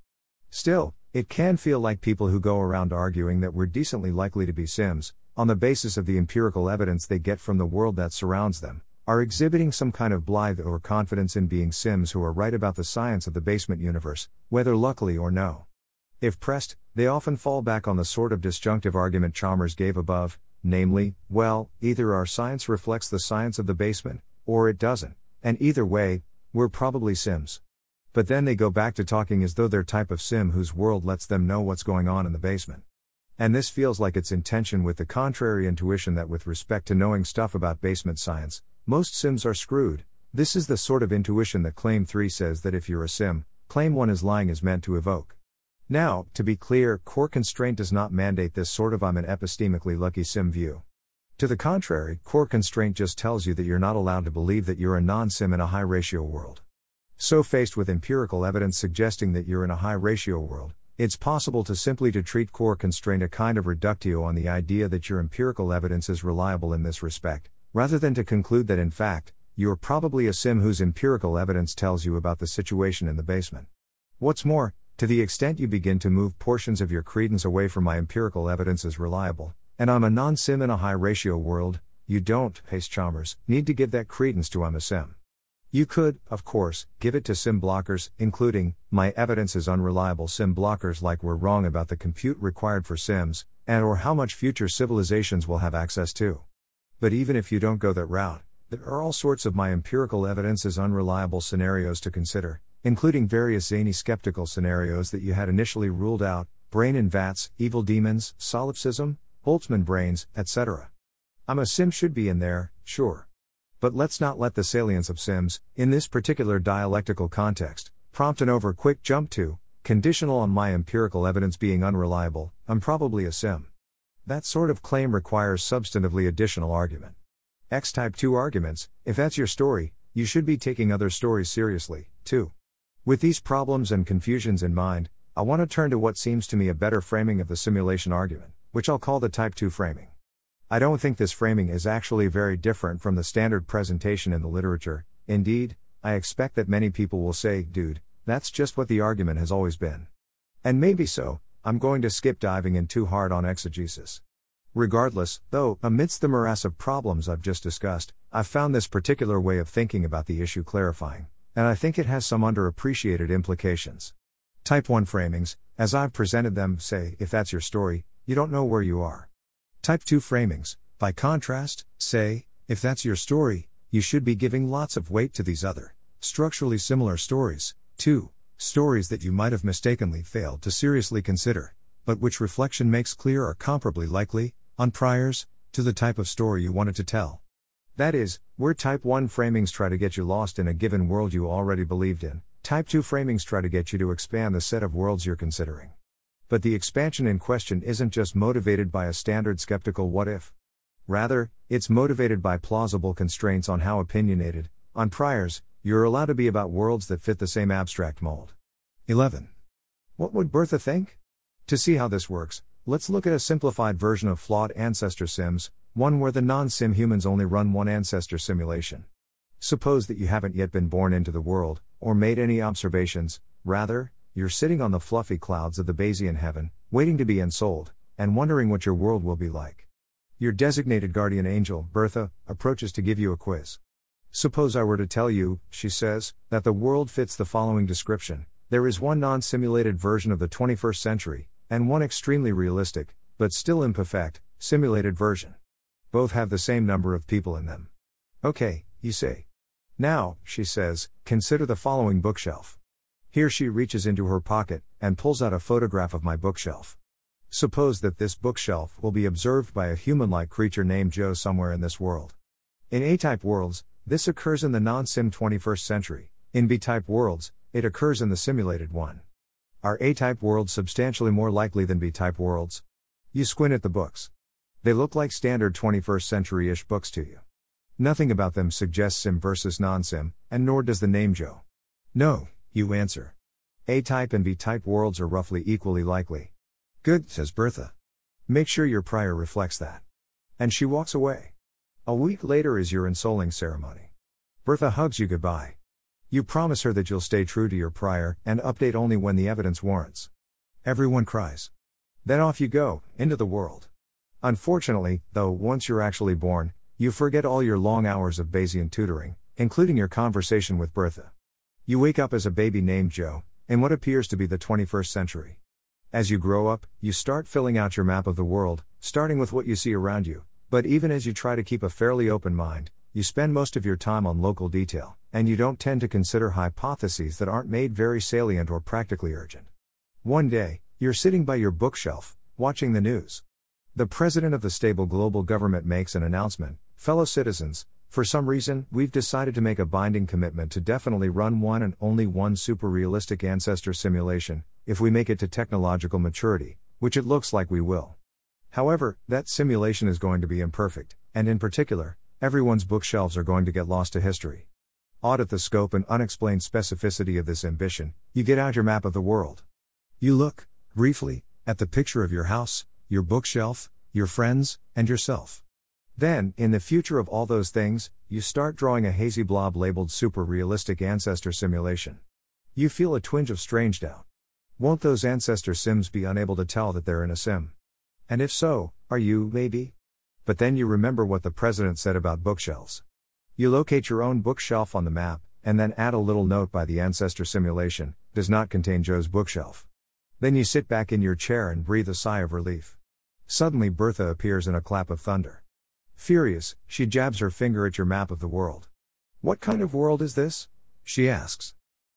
Still, it can feel like people who go around arguing that we're decently likely to be Sims, on the basis of the empirical evidence they get from the world that surrounds them, are exhibiting some kind of blithe or confidence in being Sims who are right about the science of the basement universe, whether luckily or no. If pressed, they often fall back on the sort of disjunctive argument Chalmers gave above, namely, well, either our science reflects the science of the basement, or it doesn't, and either way, we're probably Sims. But then they go back to talking as though they're type of Sim whose world lets them know what's going on in the basement. And this feels like it's in tension with the contrary intuition that with respect to knowing stuff about basement science, most sims are screwed. This is the sort of intuition that Claim 3 says that if you're a sim, Claim 1 is lying is meant to evoke. Now, to be clear, core constraint does not mandate this sort of I'm an epistemically lucky sim view. To the contrary, core constraint just tells you that you're not allowed to believe that you're a non sim in a high ratio world. So faced with empirical evidence suggesting that you're in a high ratio world, it's possible to simply to treat core constraint a kind of reductio on the idea that your empirical evidence is reliable in this respect, rather than to conclude that in fact, you're probably a sim whose empirical evidence tells you about the situation in the basement. What's more, to the extent you begin to move portions of your credence away from my empirical evidence as reliable, and I'm a non sim in a high ratio world, you don't, Pace Chalmers, need to give that credence to I'm a sim. You could, of course, give it to sim blockers, including, my evidence is unreliable sim blockers like we're wrong about the compute required for sims, and or how much future civilizations will have access to. But even if you don't go that route, there are all sorts of my empirical evidence as unreliable scenarios to consider, including various zany skeptical scenarios that you had initially ruled out brain in vats, evil demons, solipsism, Boltzmann brains, etc. I'm a sim should be in there, sure. But let's not let the salience of sims, in this particular dialectical context, prompt an over quick jump to, conditional on my empirical evidence being unreliable, I'm probably a sim. That sort of claim requires substantively additional argument. X type 2 arguments, if that's your story, you should be taking other stories seriously, too. With these problems and confusions in mind, I want to turn to what seems to me a better framing of the simulation argument, which I'll call the type 2 framing. I don't think this framing is actually very different from the standard presentation in the literature, indeed, I expect that many people will say, dude, that's just what the argument has always been. And maybe so, I'm going to skip diving in too hard on exegesis. Regardless, though, amidst the morass of problems I've just discussed, I've found this particular way of thinking about the issue clarifying, and I think it has some underappreciated implications. Type 1 framings, as I've presented them, say, if that's your story, you don't know where you are. Type 2 framings, by contrast, say, if that's your story, you should be giving lots of weight to these other, structurally similar stories, too, stories that you might have mistakenly failed to seriously consider, but which reflection makes clear are comparably likely, on priors, to the type of story you wanted to tell. That is, where type 1 framings try to get you lost in a given world you already believed in, type 2 framings try to get you to expand the set of worlds you're considering. But the expansion in question isn't just motivated by a standard skeptical what if. Rather, it's motivated by plausible constraints on how opinionated, on priors, you're allowed to be about worlds that fit the same abstract mold. 11. What would Bertha think? To see how this works, let's look at a simplified version of flawed ancestor sims, one where the non sim humans only run one ancestor simulation. Suppose that you haven't yet been born into the world, or made any observations, rather, you're sitting on the fluffy clouds of the Bayesian heaven, waiting to be ensouled, and wondering what your world will be like. Your designated guardian angel, Bertha, approaches to give you a quiz. Suppose I were to tell you, she says, that the world fits the following description there is one non simulated version of the 21st century, and one extremely realistic, but still imperfect, simulated version. Both have the same number of people in them. Okay, you say. Now, she says, consider the following bookshelf. Here she reaches into her pocket and pulls out a photograph of my bookshelf. Suppose that this bookshelf will be observed by a human like creature named Joe somewhere in this world. In A type worlds, this occurs in the non sim 21st century. In B type worlds, it occurs in the simulated one. Are A type worlds substantially more likely than B type worlds? You squint at the books. They look like standard 21st century ish books to you. Nothing about them suggests sim versus non sim, and nor does the name Joe. No, you answer. A type and B type worlds are roughly equally likely. Good, says Bertha. Make sure your prior reflects that. And she walks away. A week later is your ensouling ceremony. Bertha hugs you goodbye. You promise her that you'll stay true to your prior and update only when the evidence warrants. Everyone cries. Then off you go, into the world. Unfortunately, though, once you're actually born, you forget all your long hours of Bayesian tutoring, including your conversation with Bertha. You wake up as a baby named Joe, in what appears to be the 21st century. As you grow up, you start filling out your map of the world, starting with what you see around you, but even as you try to keep a fairly open mind, you spend most of your time on local detail, and you don't tend to consider hypotheses that aren't made very salient or practically urgent. One day, you're sitting by your bookshelf, watching the news. The president of the stable global government makes an announcement Fellow citizens, for some reason, we've decided to make a binding commitment to definitely run one and only one super realistic ancestor simulation, if we make it to technological maturity, which it looks like we will. However, that simulation is going to be imperfect, and in particular, everyone's bookshelves are going to get lost to history. Audit the scope and unexplained specificity of this ambition, you get out your map of the world. You look, briefly, at the picture of your house, your bookshelf, your friends, and yourself. Then, in the future of all those things, you start drawing a hazy blob labeled super realistic ancestor simulation. You feel a twinge of strange doubt. Won't those ancestor sims be unable to tell that they're in a sim? And if so, are you, maybe? But then you remember what the president said about bookshelves. You locate your own bookshelf on the map, and then add a little note by the ancestor simulation does not contain Joe's bookshelf. Then you sit back in your chair and breathe a sigh of relief. Suddenly, Bertha appears in a clap of thunder. Furious, she jabs her finger at your map of the world. What kind of world is this? She asks.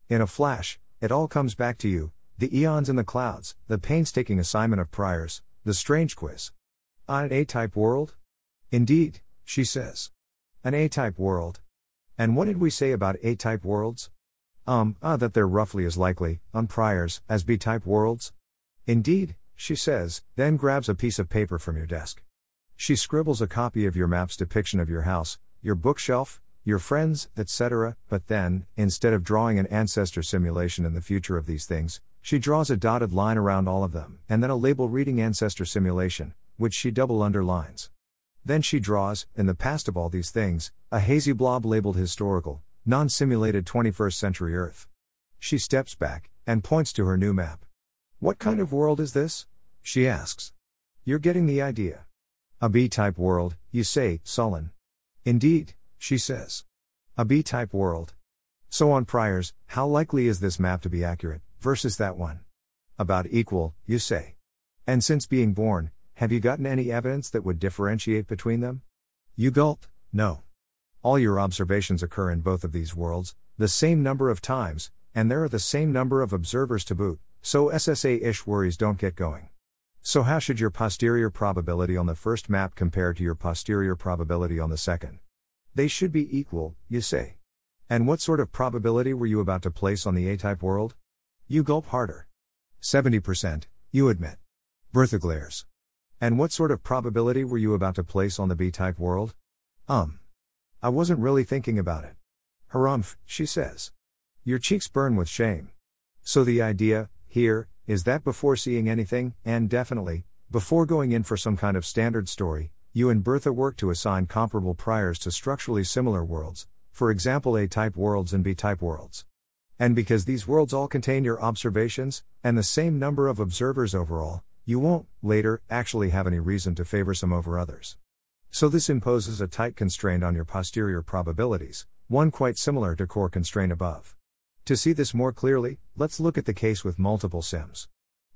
In a flash, it all comes back to you the eons in the clouds, the painstaking assignment of priors, the strange quiz. An A type world? Indeed, she says. An A type world. And what did we say about A type worlds? Um, ah, that they're roughly as likely, on priors, as B type worlds? Indeed, she says, then grabs a piece of paper from your desk. She scribbles a copy of your map's depiction of your house, your bookshelf, your friends, etc., but then, instead of drawing an ancestor simulation in the future of these things, she draws a dotted line around all of them, and then a label reading ancestor simulation, which she double underlines. Then she draws, in the past of all these things, a hazy blob labeled historical, non simulated 21st century Earth. She steps back, and points to her new map. What kind of world is this? She asks. You're getting the idea. A B type world, you say, sullen. Indeed, she says. A B type world. So on priors, how likely is this map to be accurate, versus that one? About equal, you say. And since being born, have you gotten any evidence that would differentiate between them? You gulp, no. All your observations occur in both of these worlds, the same number of times, and there are the same number of observers to boot, so SSA ish worries don't get going. So, how should your posterior probability on the first map compare to your posterior probability on the second? They should be equal, you say. And what sort of probability were you about to place on the A type world? You gulp harder. 70%, you admit. Bertha glares. And what sort of probability were you about to place on the B type world? Um. I wasn't really thinking about it. Harumph, she says. Your cheeks burn with shame. So the idea, here, is that before seeing anything, and definitely, before going in for some kind of standard story, you and Bertha work to assign comparable priors to structurally similar worlds, for example A type worlds and B type worlds. And because these worlds all contain your observations, and the same number of observers overall, you won't, later, actually have any reason to favor some over others. So this imposes a tight constraint on your posterior probabilities, one quite similar to core constraint above. To see this more clearly, let's look at the case with multiple sims.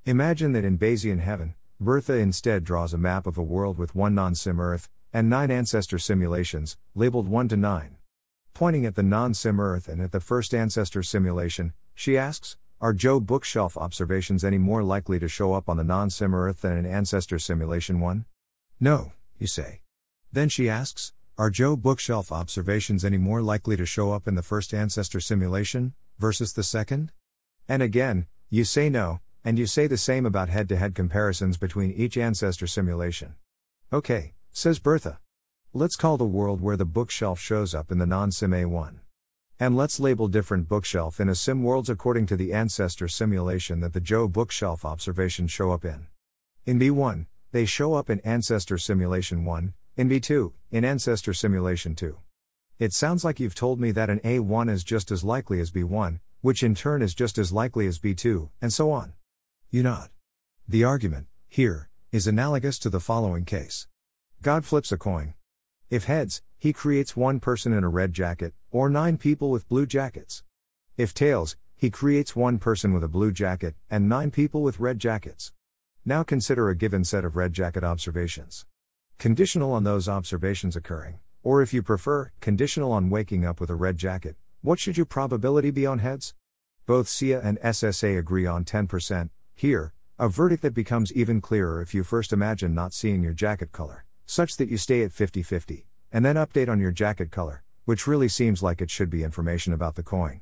Imagine that in Bayesian heaven, Bertha instead draws a map of a world with one non sim Earth, and nine ancestor simulations, labeled 1 to 9. Pointing at the non sim Earth and at the first ancestor simulation, she asks Are Joe bookshelf observations any more likely to show up on the non sim Earth than in ancestor simulation 1? No, you say. Then she asks Are Joe bookshelf observations any more likely to show up in the first ancestor simulation versus the second? And again, you say no, and you say the same about head to head comparisons between each ancestor simulation. Okay, says Bertha. Let's call the world where the bookshelf shows up in the non sim A1. And let's label different bookshelf in a sim worlds according to the ancestor simulation that the Joe bookshelf observations show up in. In B1, they show up in ancestor simulation 1, in B2, in ancestor simulation 2. It sounds like you've told me that an A1 is just as likely as B1, which in turn is just as likely as B2, and so on. You nod. The argument, here, is analogous to the following case God flips a coin. If heads, he creates one person in a red jacket, or nine people with blue jackets. If tails, he creates one person with a blue jacket, and nine people with red jackets. Now consider a given set of red jacket observations. Conditional on those observations occurring, or if you prefer, conditional on waking up with a red jacket, what should your probability be on heads? Both SIA and SSA agree on 10%, here, a verdict that becomes even clearer if you first imagine not seeing your jacket color such that you stay at 50 50, and then update on your jacket color, which really seems like it should be information about the coin.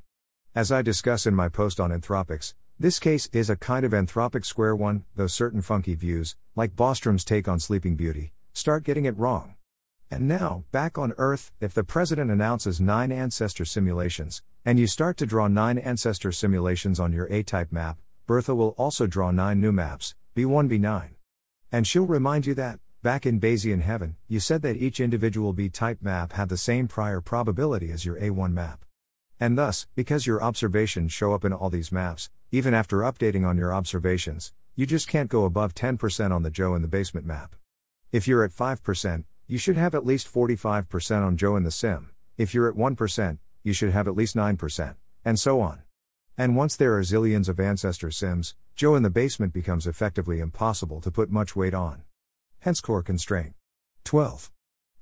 As I discuss in my post on anthropics, this case is a kind of anthropic square one, though certain funky views, like Bostrom's take on Sleeping Beauty, start getting it wrong. And now, back on Earth, if the president announces nine ancestor simulations, and you start to draw nine ancestor simulations on your A type map, Bertha will also draw nine new maps, B1 B9. And she'll remind you that, Back in Bayesian heaven, you said that each individual B type map had the same prior probability as your A1 map. And thus, because your observations show up in all these maps, even after updating on your observations, you just can't go above 10% on the Joe in the basement map. If you're at 5%, you should have at least 45% on Joe in the sim. If you're at 1%, you should have at least 9%, and so on. And once there are zillions of ancestor sims, Joe in the basement becomes effectively impossible to put much weight on hence core constraint. 12.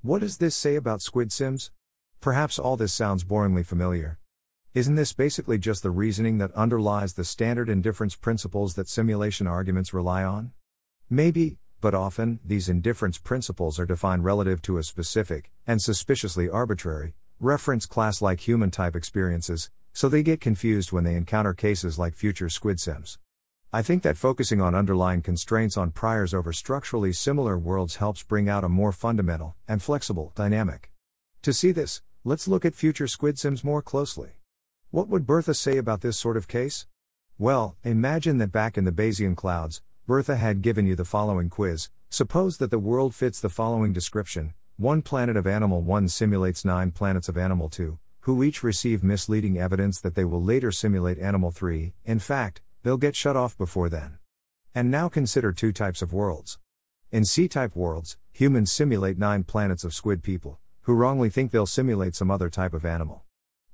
What does this say about squid sims? Perhaps all this sounds boringly familiar. Isn't this basically just the reasoning that underlies the standard indifference principles that simulation arguments rely on? Maybe, but often, these indifference principles are defined relative to a specific, and suspiciously arbitrary, reference class like human type experiences, so they get confused when they encounter cases like future squid sims. I think that focusing on underlying constraints on priors over structurally similar worlds helps bring out a more fundamental and flexible dynamic. To see this, let's look at future squid sims more closely. What would Bertha say about this sort of case? Well, imagine that back in the Bayesian clouds, Bertha had given you the following quiz. Suppose that the world fits the following description one planet of animal 1 simulates nine planets of animal 2, who each receive misleading evidence that they will later simulate animal 3. In fact, they'll get shut off before then. And now consider two types of worlds. In C type worlds, humans simulate nine planets of squid people, who wrongly think they'll simulate some other type of animal.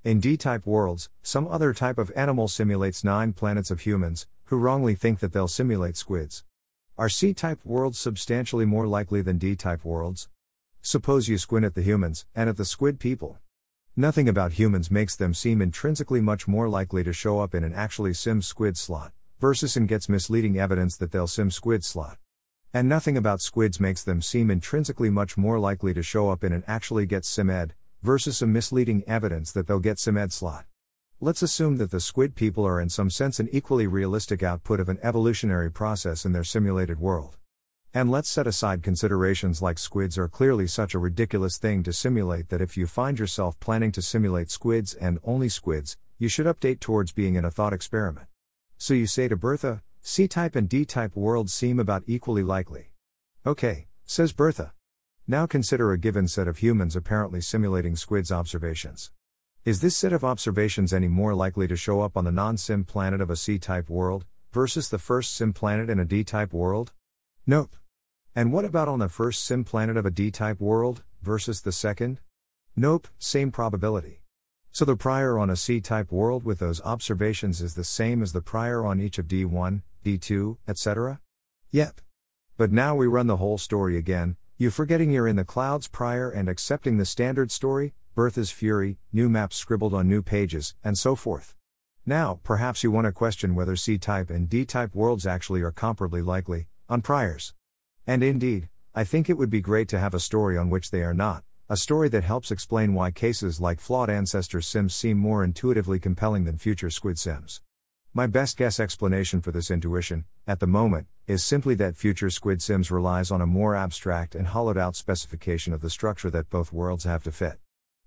In D type worlds, some other type of animal simulates nine planets of humans, who wrongly think that they'll simulate squids. Are C type worlds substantially more likely than D type worlds? Suppose you squint at the humans, and at the squid people. Nothing about humans makes them seem intrinsically much more likely to show up in an actually sim squid slot, versus and gets misleading evidence that they'll sim squid slot. And nothing about squids makes them seem intrinsically much more likely to show up in an actually gets SimEd, versus some misleading evidence that they'll get SimEd slot. Let's assume that the squid people are in some sense an equally realistic output of an evolutionary process in their simulated world. And let's set aside considerations like squids are clearly such a ridiculous thing to simulate that if you find yourself planning to simulate squids and only squids, you should update towards being in a thought experiment. So you say to Bertha, C type and D type worlds seem about equally likely. Okay, says Bertha. Now consider a given set of humans apparently simulating squids observations. Is this set of observations any more likely to show up on the non sim planet of a C type world, versus the first sim planet in a D type world? Nope. And what about on the first sim planet of a D type world, versus the second? Nope, same probability. So the prior on a C type world with those observations is the same as the prior on each of D1, D2, etc.? Yep. But now we run the whole story again, you forgetting you're in the clouds prior and accepting the standard story, Bertha's fury, new maps scribbled on new pages, and so forth. Now, perhaps you want to question whether C type and D type worlds actually are comparably likely, on priors. And indeed, I think it would be great to have a story on which they are not, a story that helps explain why cases like flawed ancestor sims seem more intuitively compelling than future squid sims. My best guess explanation for this intuition, at the moment, is simply that future squid sims relies on a more abstract and hollowed out specification of the structure that both worlds have to fit.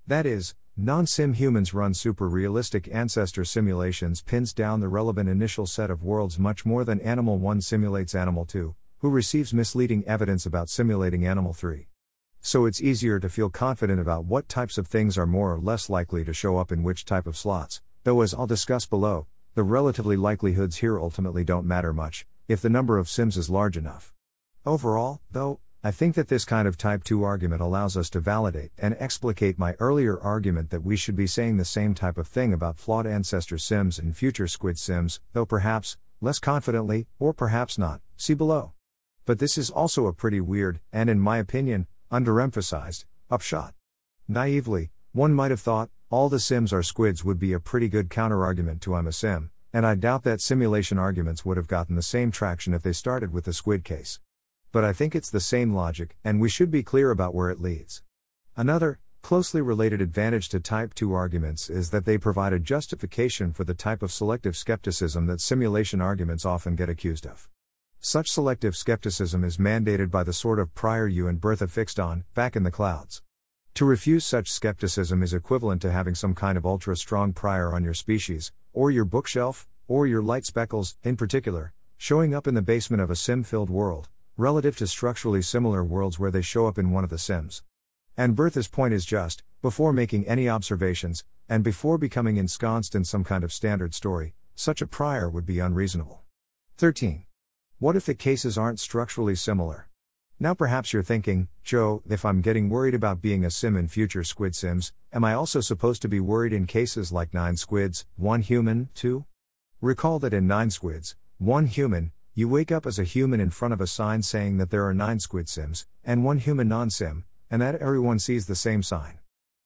That is, non sim humans run super realistic ancestor simulations pins down the relevant initial set of worlds much more than Animal 1 simulates Animal 2, who receives misleading evidence about simulating Animal 3 so it's easier to feel confident about what types of things are more or less likely to show up in which type of slots, though, as I'll discuss below, the relatively likelihoods here ultimately don't matter much, if the number of sims is large enough. Overall, though, I think that this kind of type 2 argument allows us to validate and explicate my earlier argument that we should be saying the same type of thing about flawed ancestor sims and future squid sims, though perhaps, less confidently, or perhaps not, see below. But this is also a pretty weird, and in my opinion, underemphasized, upshot. Naively, one might have thought, all the sims are squids would be a pretty good counterargument to I'm a sim, and I doubt that simulation arguments would have gotten the same traction if they started with the squid case. But I think it's the same logic, and we should be clear about where it leads. Another, closely related advantage to type 2 arguments is that they provide a justification for the type of selective skepticism that simulation arguments often get accused of. Such selective skepticism is mandated by the sort of prior you and Bertha fixed on, back in the clouds. To refuse such skepticism is equivalent to having some kind of ultra strong prior on your species, or your bookshelf, or your light speckles, in particular, showing up in the basement of a sim filled world, relative to structurally similar worlds where they show up in one of the sims. And Bertha's point is just, before making any observations, and before becoming ensconced in some kind of standard story, such a prior would be unreasonable. 13. What if the cases aren't structurally similar? Now perhaps you're thinking, Joe, if I'm getting worried about being a sim in future squid sims, am I also supposed to be worried in cases like 9 squids, 1 human, 2? Recall that in 9 squids, 1 human, you wake up as a human in front of a sign saying that there are 9 squid sims, and 1 human non sim, and that everyone sees the same sign.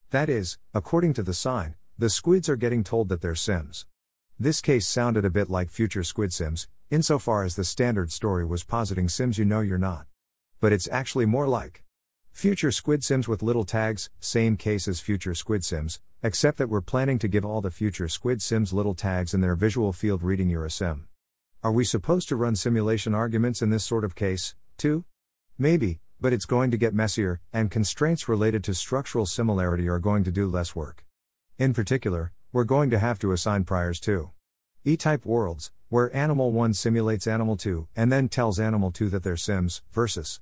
That is, according to the sign, the squids are getting told that they're sims. This case sounded a bit like future squid sims, insofar as the standard story was positing Sims you know you're not. But it's actually more like future Squid Sims with little tags, same case as future Squid Sims, except that we're planning to give all the future Squid Sims little tags in their visual field reading you're a sim. Are we supposed to run simulation arguments in this sort of case, too? Maybe, but it's going to get messier, and constraints related to structural similarity are going to do less work. In particular, we're going to have to assign priors to E type worlds, where Animal 1 simulates Animal 2 and then tells Animal 2 that they're Sims, versus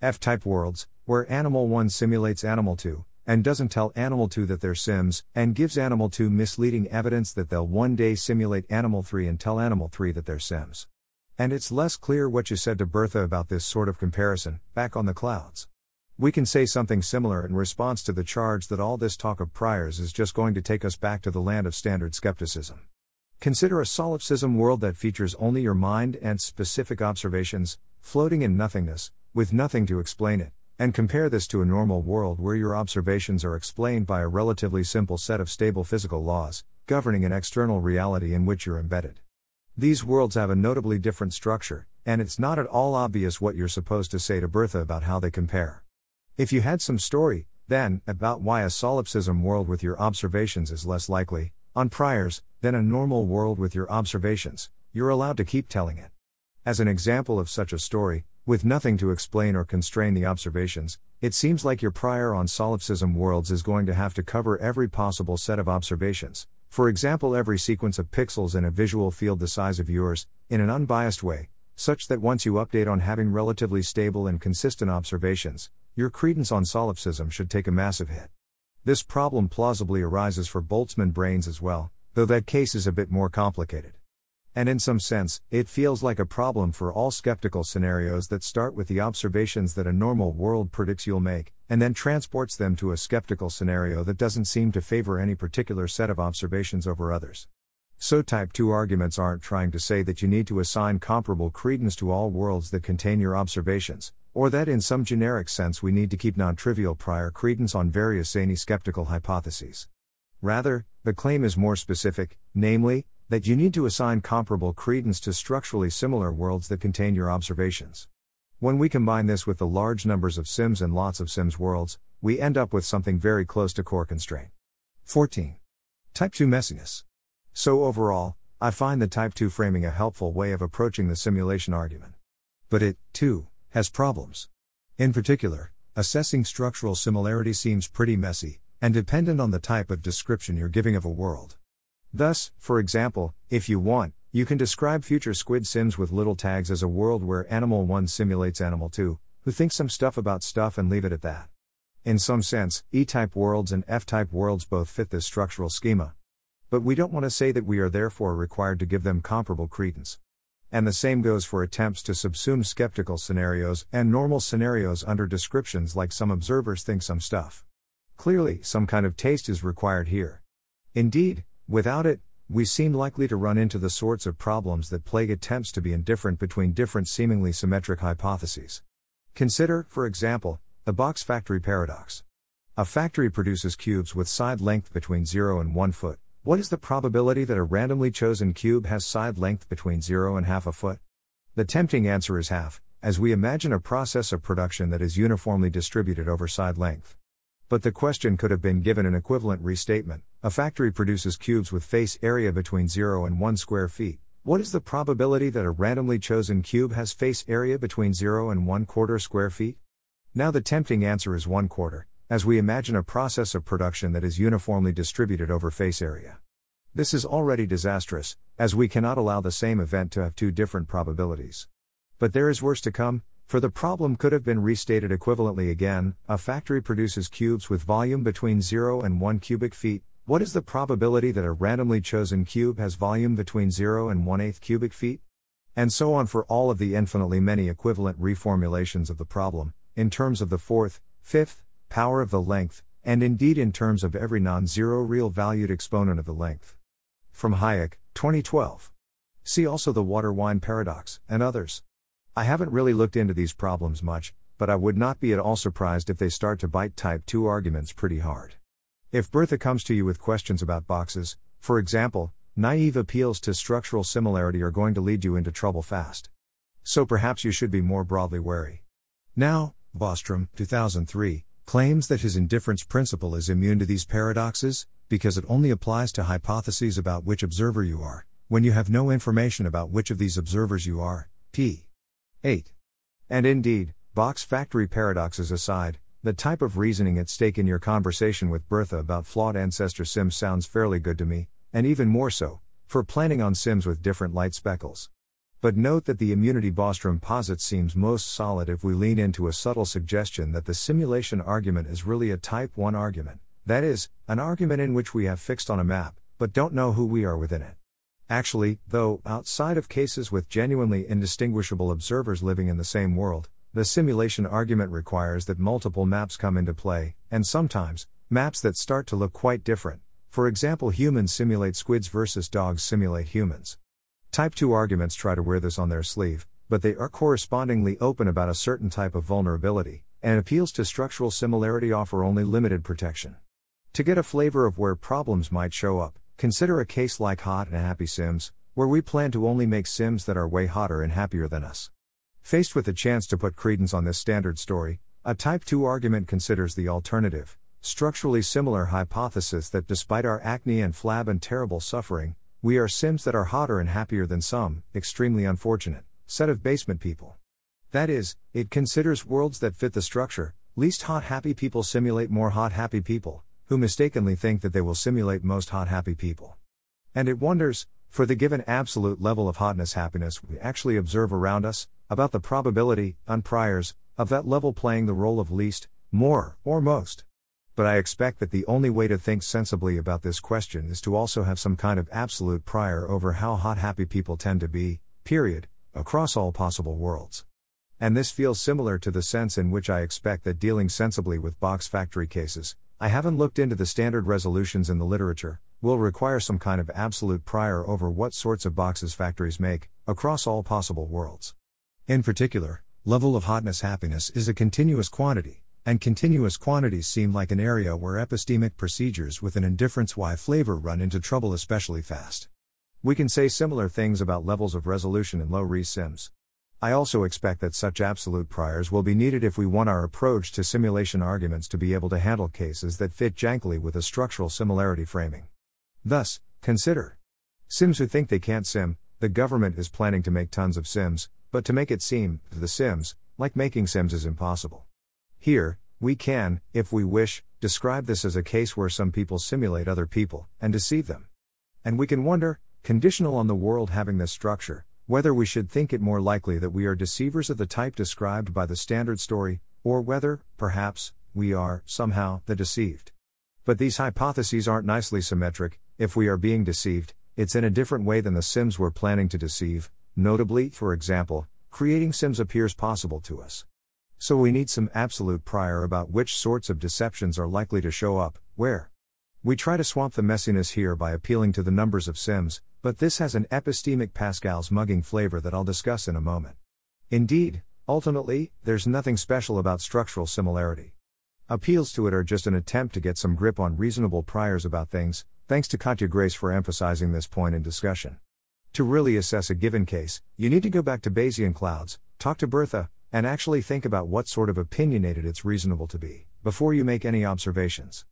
F type worlds, where Animal 1 simulates Animal 2 and doesn't tell Animal 2 that they're Sims and gives Animal 2 misleading evidence that they'll one day simulate Animal 3 and tell Animal 3 that they're Sims. And it's less clear what you said to Bertha about this sort of comparison, back on the clouds. We can say something similar in response to the charge that all this talk of priors is just going to take us back to the land of standard skepticism. Consider a solipsism world that features only your mind and specific observations, floating in nothingness, with nothing to explain it, and compare this to a normal world where your observations are explained by a relatively simple set of stable physical laws, governing an external reality in which you're embedded. These worlds have a notably different structure, and it's not at all obvious what you're supposed to say to Bertha about how they compare. If you had some story, then, about why a solipsism world with your observations is less likely, on priors, than a normal world with your observations, you're allowed to keep telling it. As an example of such a story, with nothing to explain or constrain the observations, it seems like your prior on solipsism worlds is going to have to cover every possible set of observations, for example, every sequence of pixels in a visual field the size of yours, in an unbiased way, such that once you update on having relatively stable and consistent observations, your credence on solipsism should take a massive hit. This problem plausibly arises for Boltzmann brains as well, though that case is a bit more complicated. And in some sense, it feels like a problem for all skeptical scenarios that start with the observations that a normal world predicts you'll make, and then transports them to a skeptical scenario that doesn't seem to favor any particular set of observations over others. So, type 2 arguments aren't trying to say that you need to assign comparable credence to all worlds that contain your observations, or that in some generic sense we need to keep non trivial prior credence on various zany skeptical hypotheses. Rather, the claim is more specific, namely, that you need to assign comparable credence to structurally similar worlds that contain your observations. When we combine this with the large numbers of SIMS and lots of SIMS worlds, we end up with something very close to core constraint. 14. Type 2 messiness. So overall, I find the Type 2 framing a helpful way of approaching the simulation argument. But it, too, has problems. In particular, assessing structural similarity seems pretty messy, and dependent on the type of description you're giving of a world. Thus, for example, if you want, you can describe future squid sims with little tags as a world where Animal 1 simulates Animal 2, who thinks some stuff about stuff and leave it at that. In some sense, E type worlds and F type worlds both fit this structural schema. But we don't want to say that we are therefore required to give them comparable credence. And the same goes for attempts to subsume skeptical scenarios and normal scenarios under descriptions like some observers think some stuff. Clearly, some kind of taste is required here. Indeed, without it, we seem likely to run into the sorts of problems that plague attempts to be indifferent between different seemingly symmetric hypotheses. Consider, for example, the box factory paradox. A factory produces cubes with side length between 0 and 1 foot, what is the probability that a randomly chosen cube has side length between 0 and half a foot? The tempting answer is half, as we imagine a process of production that is uniformly distributed over side length. But the question could have been given an equivalent restatement a factory produces cubes with face area between 0 and 1 square feet. What is the probability that a randomly chosen cube has face area between 0 and 1 quarter square feet? Now the tempting answer is 1 quarter, as we imagine a process of production that is uniformly distributed over face area. This is already disastrous, as we cannot allow the same event to have two different probabilities. But there is worse to come, for the problem could have been restated equivalently again a factory produces cubes with volume between 0 and 1 cubic feet. What is the probability that a randomly chosen cube has volume between 0 and 1 8 cubic feet? And so on for all of the infinitely many equivalent reformulations of the problem, in terms of the fourth, fifth, power of the length, and indeed in terms of every non zero real valued exponent of the length. From Hájek, 2012. See also the water wine paradox, and others. I haven't really looked into these problems much, but I would not be at all surprised if they start to bite type 2 arguments pretty hard. If Bertha comes to you with questions about boxes, for example, naive appeals to structural similarity are going to lead you into trouble fast. So perhaps you should be more broadly wary. Now, Bostrom, 2003, claims that his indifference principle is immune to these paradoxes, because it only applies to hypotheses about which observer you are, when you have no information about which of these observers you are. p. 8. And indeed, box factory paradoxes aside, the type of reasoning at stake in your conversation with Bertha about flawed ancestor sims sounds fairly good to me, and even more so, for planning on sims with different light speckles. But note that the immunity Bostrom posits seems most solid if we lean into a subtle suggestion that the simulation argument is really a type 1 argument, that is, an argument in which we have fixed on a map, but don't know who we are within it. Actually, though, outside of cases with genuinely indistinguishable observers living in the same world, the simulation argument requires that multiple maps come into play, and sometimes, maps that start to look quite different, For example, humans simulate squids versus dogs simulate humans. Type 2 arguments try to wear this on their sleeve, but they are correspondingly open about a certain type of vulnerability, and appeals to structural similarity offer only limited protection. To get a flavor of where problems might show up, consider a case like Hot and Happy Sims, where we plan to only make Sims that are way hotter and happier than us. Faced with the chance to put credence on this standard story, a Type 2 argument considers the alternative, structurally similar hypothesis that despite our acne and flab and terrible suffering, we are Sims that are hotter and happier than some, extremely unfortunate, set of basement people. That is, it considers worlds that fit the structure, least hot happy people simulate more hot happy people, who mistakenly think that they will simulate most hot happy people. And it wonders, for the given absolute level of hotness happiness we actually observe around us, about the probability, on priors, of that level playing the role of least, more, or most. But I expect that the only way to think sensibly about this question is to also have some kind of absolute prior over how hot happy people tend to be, period, across all possible worlds. And this feels similar to the sense in which I expect that dealing sensibly with box factory cases, I haven't looked into the standard resolutions in the literature, will require some kind of absolute prior over what sorts of boxes factories make, across all possible worlds. In particular, level of hotness happiness is a continuous quantity, and continuous quantities seem like an area where epistemic procedures with an indifference Y flavor run into trouble especially fast. We can say similar things about levels of resolution in low res sims. I also expect that such absolute priors will be needed if we want our approach to simulation arguments to be able to handle cases that fit jankily with a structural similarity framing. Thus, consider Sims who think they can't sim, the government is planning to make tons of Sims, but to make it seem, to the Sims, like making Sims is impossible. Here, we can, if we wish, describe this as a case where some people simulate other people and deceive them. And we can wonder, conditional on the world having this structure, whether we should think it more likely that we are deceivers of the type described by the standard story, or whether, perhaps, we are, somehow, the deceived. But these hypotheses aren't nicely symmetric, if we are being deceived, it's in a different way than the Sims we're planning to deceive, notably, for example, creating Sims appears possible to us. So we need some absolute prior about which sorts of deceptions are likely to show up, where. We try to swamp the messiness here by appealing to the numbers of Sims, but this has an epistemic Pascal's mugging flavor that I'll discuss in a moment. Indeed, ultimately, there's nothing special about structural similarity. Appeals to it are just an attempt to get some grip on reasonable priors about things, thanks to Katja Grace for emphasizing this point in discussion. To really assess a given case, you need to go back to Bayesian clouds, talk to Bertha, and actually think about what sort of opinionated it's reasonable to be, before you make any observations.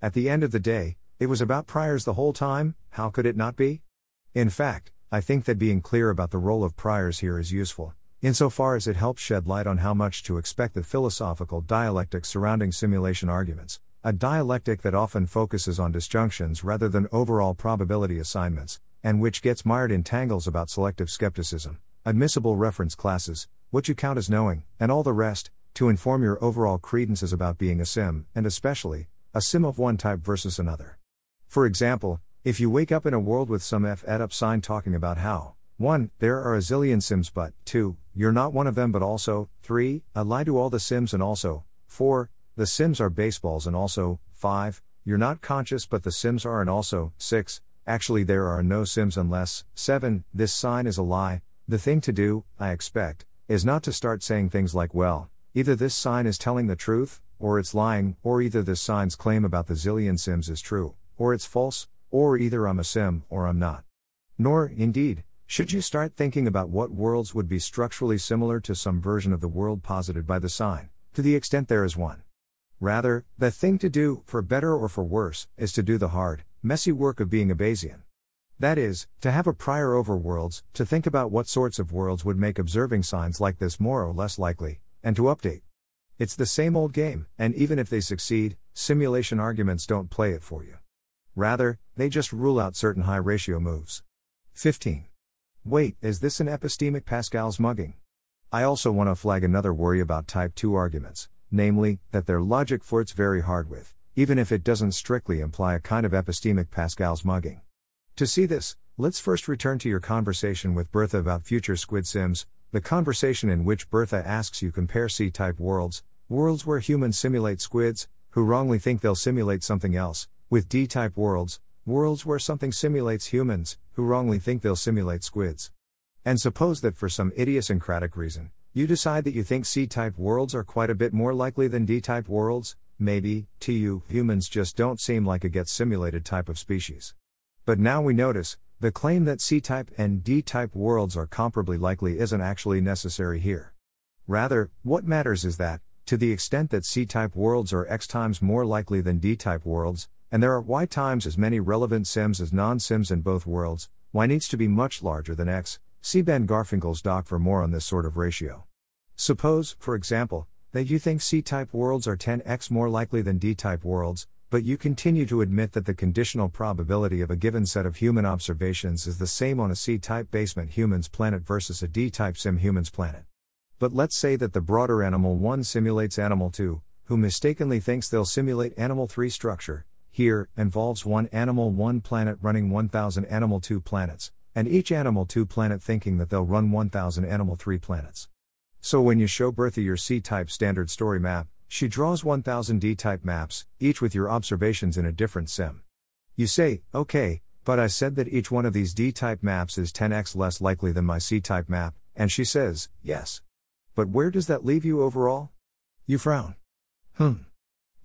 At the end of the day, it was about priors the whole time, how could it not be? In fact, I think that being clear about the role of priors here is useful, insofar as it helps shed light on how much to expect the philosophical dialectic surrounding simulation arguments, a dialectic that often focuses on disjunctions rather than overall probability assignments, and which gets mired in tangles about selective skepticism, admissible reference classes, what you count as knowing, and all the rest, to inform your overall credences about being a sim, and especially, a sim of one type versus another. For example, if you wake up in a world with some F ed up sign talking about how 1. There are a zillion Sims, but 2. You're not one of them, but also 3. I lie to all the Sims, and also 4. The Sims are baseballs, and also 5. You're not conscious, but the Sims are, and also 6. Actually, there are no Sims unless 7. This sign is a lie. The thing to do, I expect, is not to start saying things like, well, either this sign is telling the truth, or it's lying, or either this sign's claim about the zillion Sims is true, or it's false, or either I'm a sim or I'm not. Nor, indeed, should you start thinking about what worlds would be structurally similar to some version of the world posited by the sign, to the extent there is one. Rather, the thing to do, for better or for worse, is to do the hard, messy work of being a Bayesian. That is, to have a prior over worlds, to think about what sorts of worlds would make observing signs like this more or less likely, and to update. It's the same old game, and even if they succeed, simulation arguments don't play it for you. Rather, they just rule out certain high ratio moves. 15. Wait, is this an epistemic Pascal's mugging? I also want to flag another worry about type 2 arguments, namely, that their logic flirts very hard with, even if it doesn't strictly imply a kind of epistemic Pascal's mugging. To see this, let's first return to your conversation with Bertha about future Squid Sims, the conversation in which Bertha asks you compare C type worlds, worlds where humans simulate squids, who wrongly think they'll simulate something else, With D type worlds, worlds where something simulates humans, who wrongly think they'll simulate squids. And suppose that for some idiosyncratic reason, you decide that you think C type worlds are quite a bit more likely than D type worlds, maybe, to you, humans just don't seem like a get simulated type of species. But now we notice, the claim that C type and D type worlds are comparably likely isn't actually necessary here. Rather, what matters is that, to the extent that C type worlds are X times more likely than D type worlds, and there are Y times as many relevant sims as non sims in both worlds, Y needs to be much larger than X. See Ben Garfinkel's doc for more on this sort of ratio. Suppose, for example, that you think C type worlds are 10x more likely than D type worlds, but you continue to admit that the conditional probability of a given set of human observations is the same on a C type basement humans planet versus a D type sim humans planet. But let's say that the broader Animal 1 simulates Animal 2, who mistakenly thinks they'll simulate Animal 3 structure, here, involves one Animal 1 planet running 1000 Animal 2 planets, and each Animal 2 planet thinking that they'll run 1000 Animal 3 planets. So when you show Bertha your C type standard story map, she draws 1000 D type maps, each with your observations in a different sim. You say, okay, but I said that each one of these D type maps is 10x less likely than my C type map, and she says, yes. But where does that leave you overall? You frown. Hmm.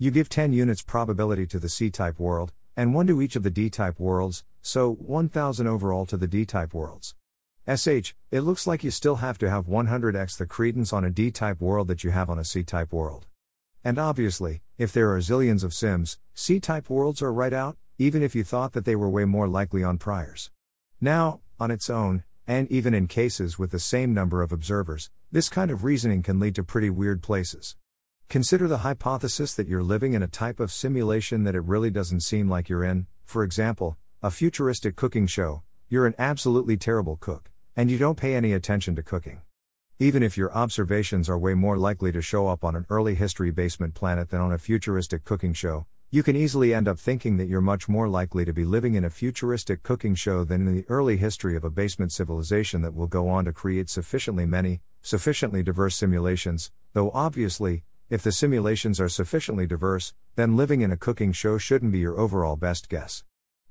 You give 10 units probability to the C type world, and 1 to each of the D type worlds, so 1000 overall to the D type worlds. SH, it looks like you still have to have 100x the credence on a D type world that you have on a C type world. And obviously, if there are zillions of sims, C type worlds are right out, even if you thought that they were way more likely on priors. Now, on its own, and even in cases with the same number of observers, this kind of reasoning can lead to pretty weird places. Consider the hypothesis that you're living in a type of simulation that it really doesn't seem like you're in, for example, a futuristic cooking show, you're an absolutely terrible cook, and you don't pay any attention to cooking. Even if your observations are way more likely to show up on an early history basement planet than on a futuristic cooking show, you can easily end up thinking that you're much more likely to be living in a futuristic cooking show than in the early history of a basement civilization that will go on to create sufficiently many, sufficiently diverse simulations, though obviously, if the simulations are sufficiently diverse, then living in a cooking show shouldn't be your overall best guess.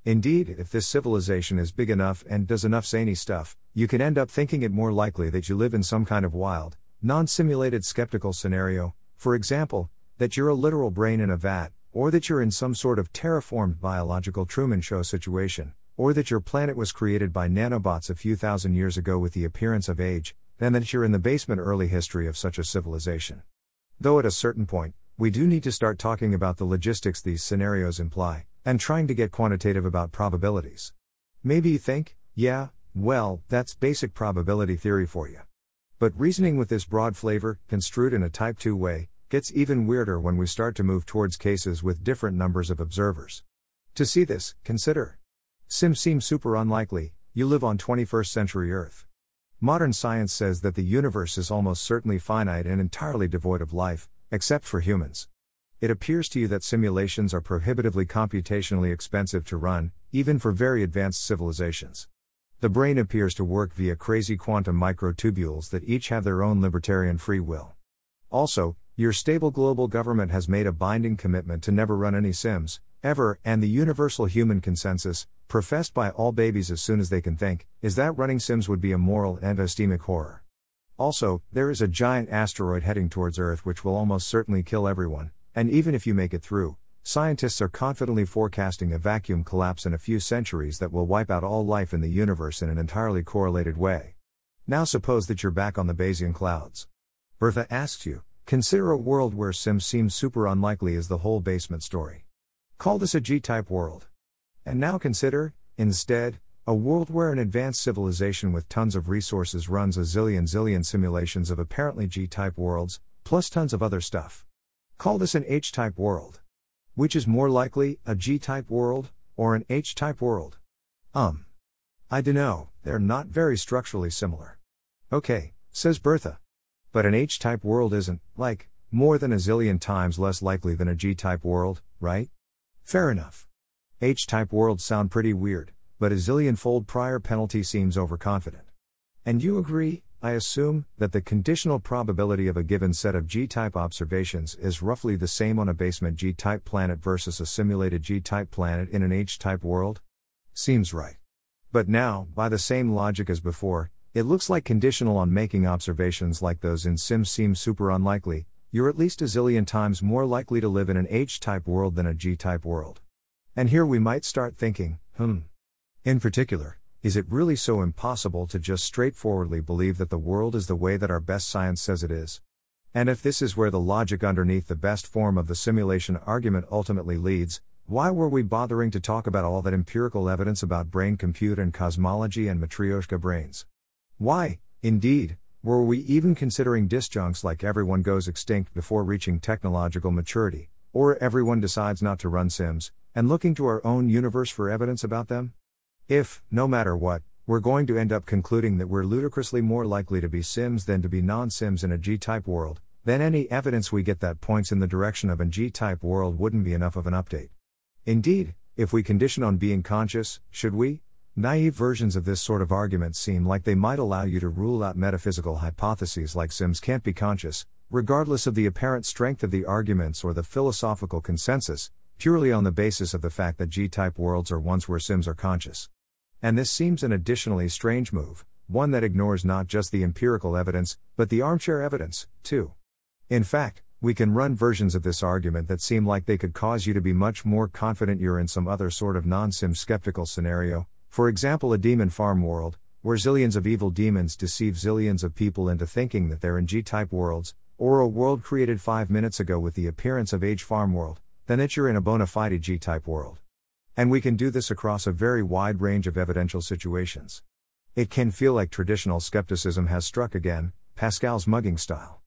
Indeed, if this civilization is big enough and does enough zany stuff, you can end up thinking it more likely that you live in some kind of wild, non simulated skeptical scenario, for example, that you're a literal brain in a vat, or that you're in some sort of terraformed biological Truman Show situation, or that your planet was created by nanobots a few thousand years ago with the appearance of age, than that you're in the basement early history of such a civilization. Though at a certain point, we do need to start talking about the logistics these scenarios imply, and trying to get quantitative about probabilities. Maybe you think, yeah, well, that's basic probability theory for you. But reasoning with this broad flavor, construed in a type 2 way, gets even weirder when we start to move towards cases with different numbers of observers. To see this, consider Sim seems super unlikely, you live on 21st century Earth. Modern science says that the universe is almost certainly finite and entirely devoid of life, except for humans. It appears to you that simulations are prohibitively computationally expensive to run, even for very advanced civilizations. The brain appears to work via crazy quantum microtubules that each have their own libertarian free will. Also, your stable global government has made a binding commitment to never run any Sims, ever, and the universal human consensus, professed by all babies as soon as they can think, is that running Sims would be a moral and epistemic horror. Also, there is a giant asteroid heading towards Earth which will almost certainly kill everyone, and even if you make it through, scientists are confidently forecasting a vacuum collapse in a few centuries that will wipe out all life in the universe in an entirely correlated way. Now suppose that you're back on the Bayesian clouds. Bertha asks you, consider a world where Sims seems super unlikely as the whole basement story. Call this a G type world. And now consider, instead, a world where an advanced civilization with tons of resources runs a zillion zillion simulations of apparently G type worlds, plus tons of other stuff. Call this an H type world. Which is more likely, a G type world, or an H type world? Um. I dunno, they're not very structurally similar. Okay, says Bertha. But an H type world isn't, like, more than a zillion times less likely than a G type world, right? Fair enough. H type worlds sound pretty weird, but a zillion fold prior penalty seems overconfident. And you agree, I assume that the conditional probability of a given set of G type observations is roughly the same on a basement G type planet versus a simulated G type planet in an H type world? Seems right. But now, by the same logic as before, it looks like conditional on making observations like those in Sims seems super unlikely, you're at least a zillion times more likely to live in an H type world than a G type world. And here we might start thinking, hmm. In particular, is it really so impossible to just straightforwardly believe that the world is the way that our best science says it is? And if this is where the logic underneath the best form of the simulation argument ultimately leads, why were we bothering to talk about all that empirical evidence about brain compute and cosmology and Matryoshka brains? Why, indeed, were we even considering disjuncts like everyone goes extinct before reaching technological maturity, or everyone decides not to run Sims, and looking to our own universe for evidence about them? If, no matter what, we're going to end up concluding that we're ludicrously more likely to be Sims than to be non Sims in a G type world, then any evidence we get that points in the direction of a G type world wouldn't be enough of an update. Indeed, if we condition on being conscious, should we? Naive versions of this sort of argument seem like they might allow you to rule out metaphysical hypotheses like Sims can't be conscious, regardless of the apparent strength of the arguments or the philosophical consensus, purely on the basis of the fact that G type worlds are ones where Sims are conscious. And this seems an additionally strange move, one that ignores not just the empirical evidence, but the armchair evidence, too. In fact, we can run versions of this argument that seem like they could cause you to be much more confident you're in some other sort of non sim skeptical scenario, for example, a demon farm world, where zillions of evil demons deceive zillions of people into thinking that they're in G type worlds, or a world created five minutes ago with the appearance of H farm world, then that you're in a bona fide G type world. And we can do this across a very wide range of evidential situations. It can feel like traditional skepticism has struck again, Pascal's mugging style.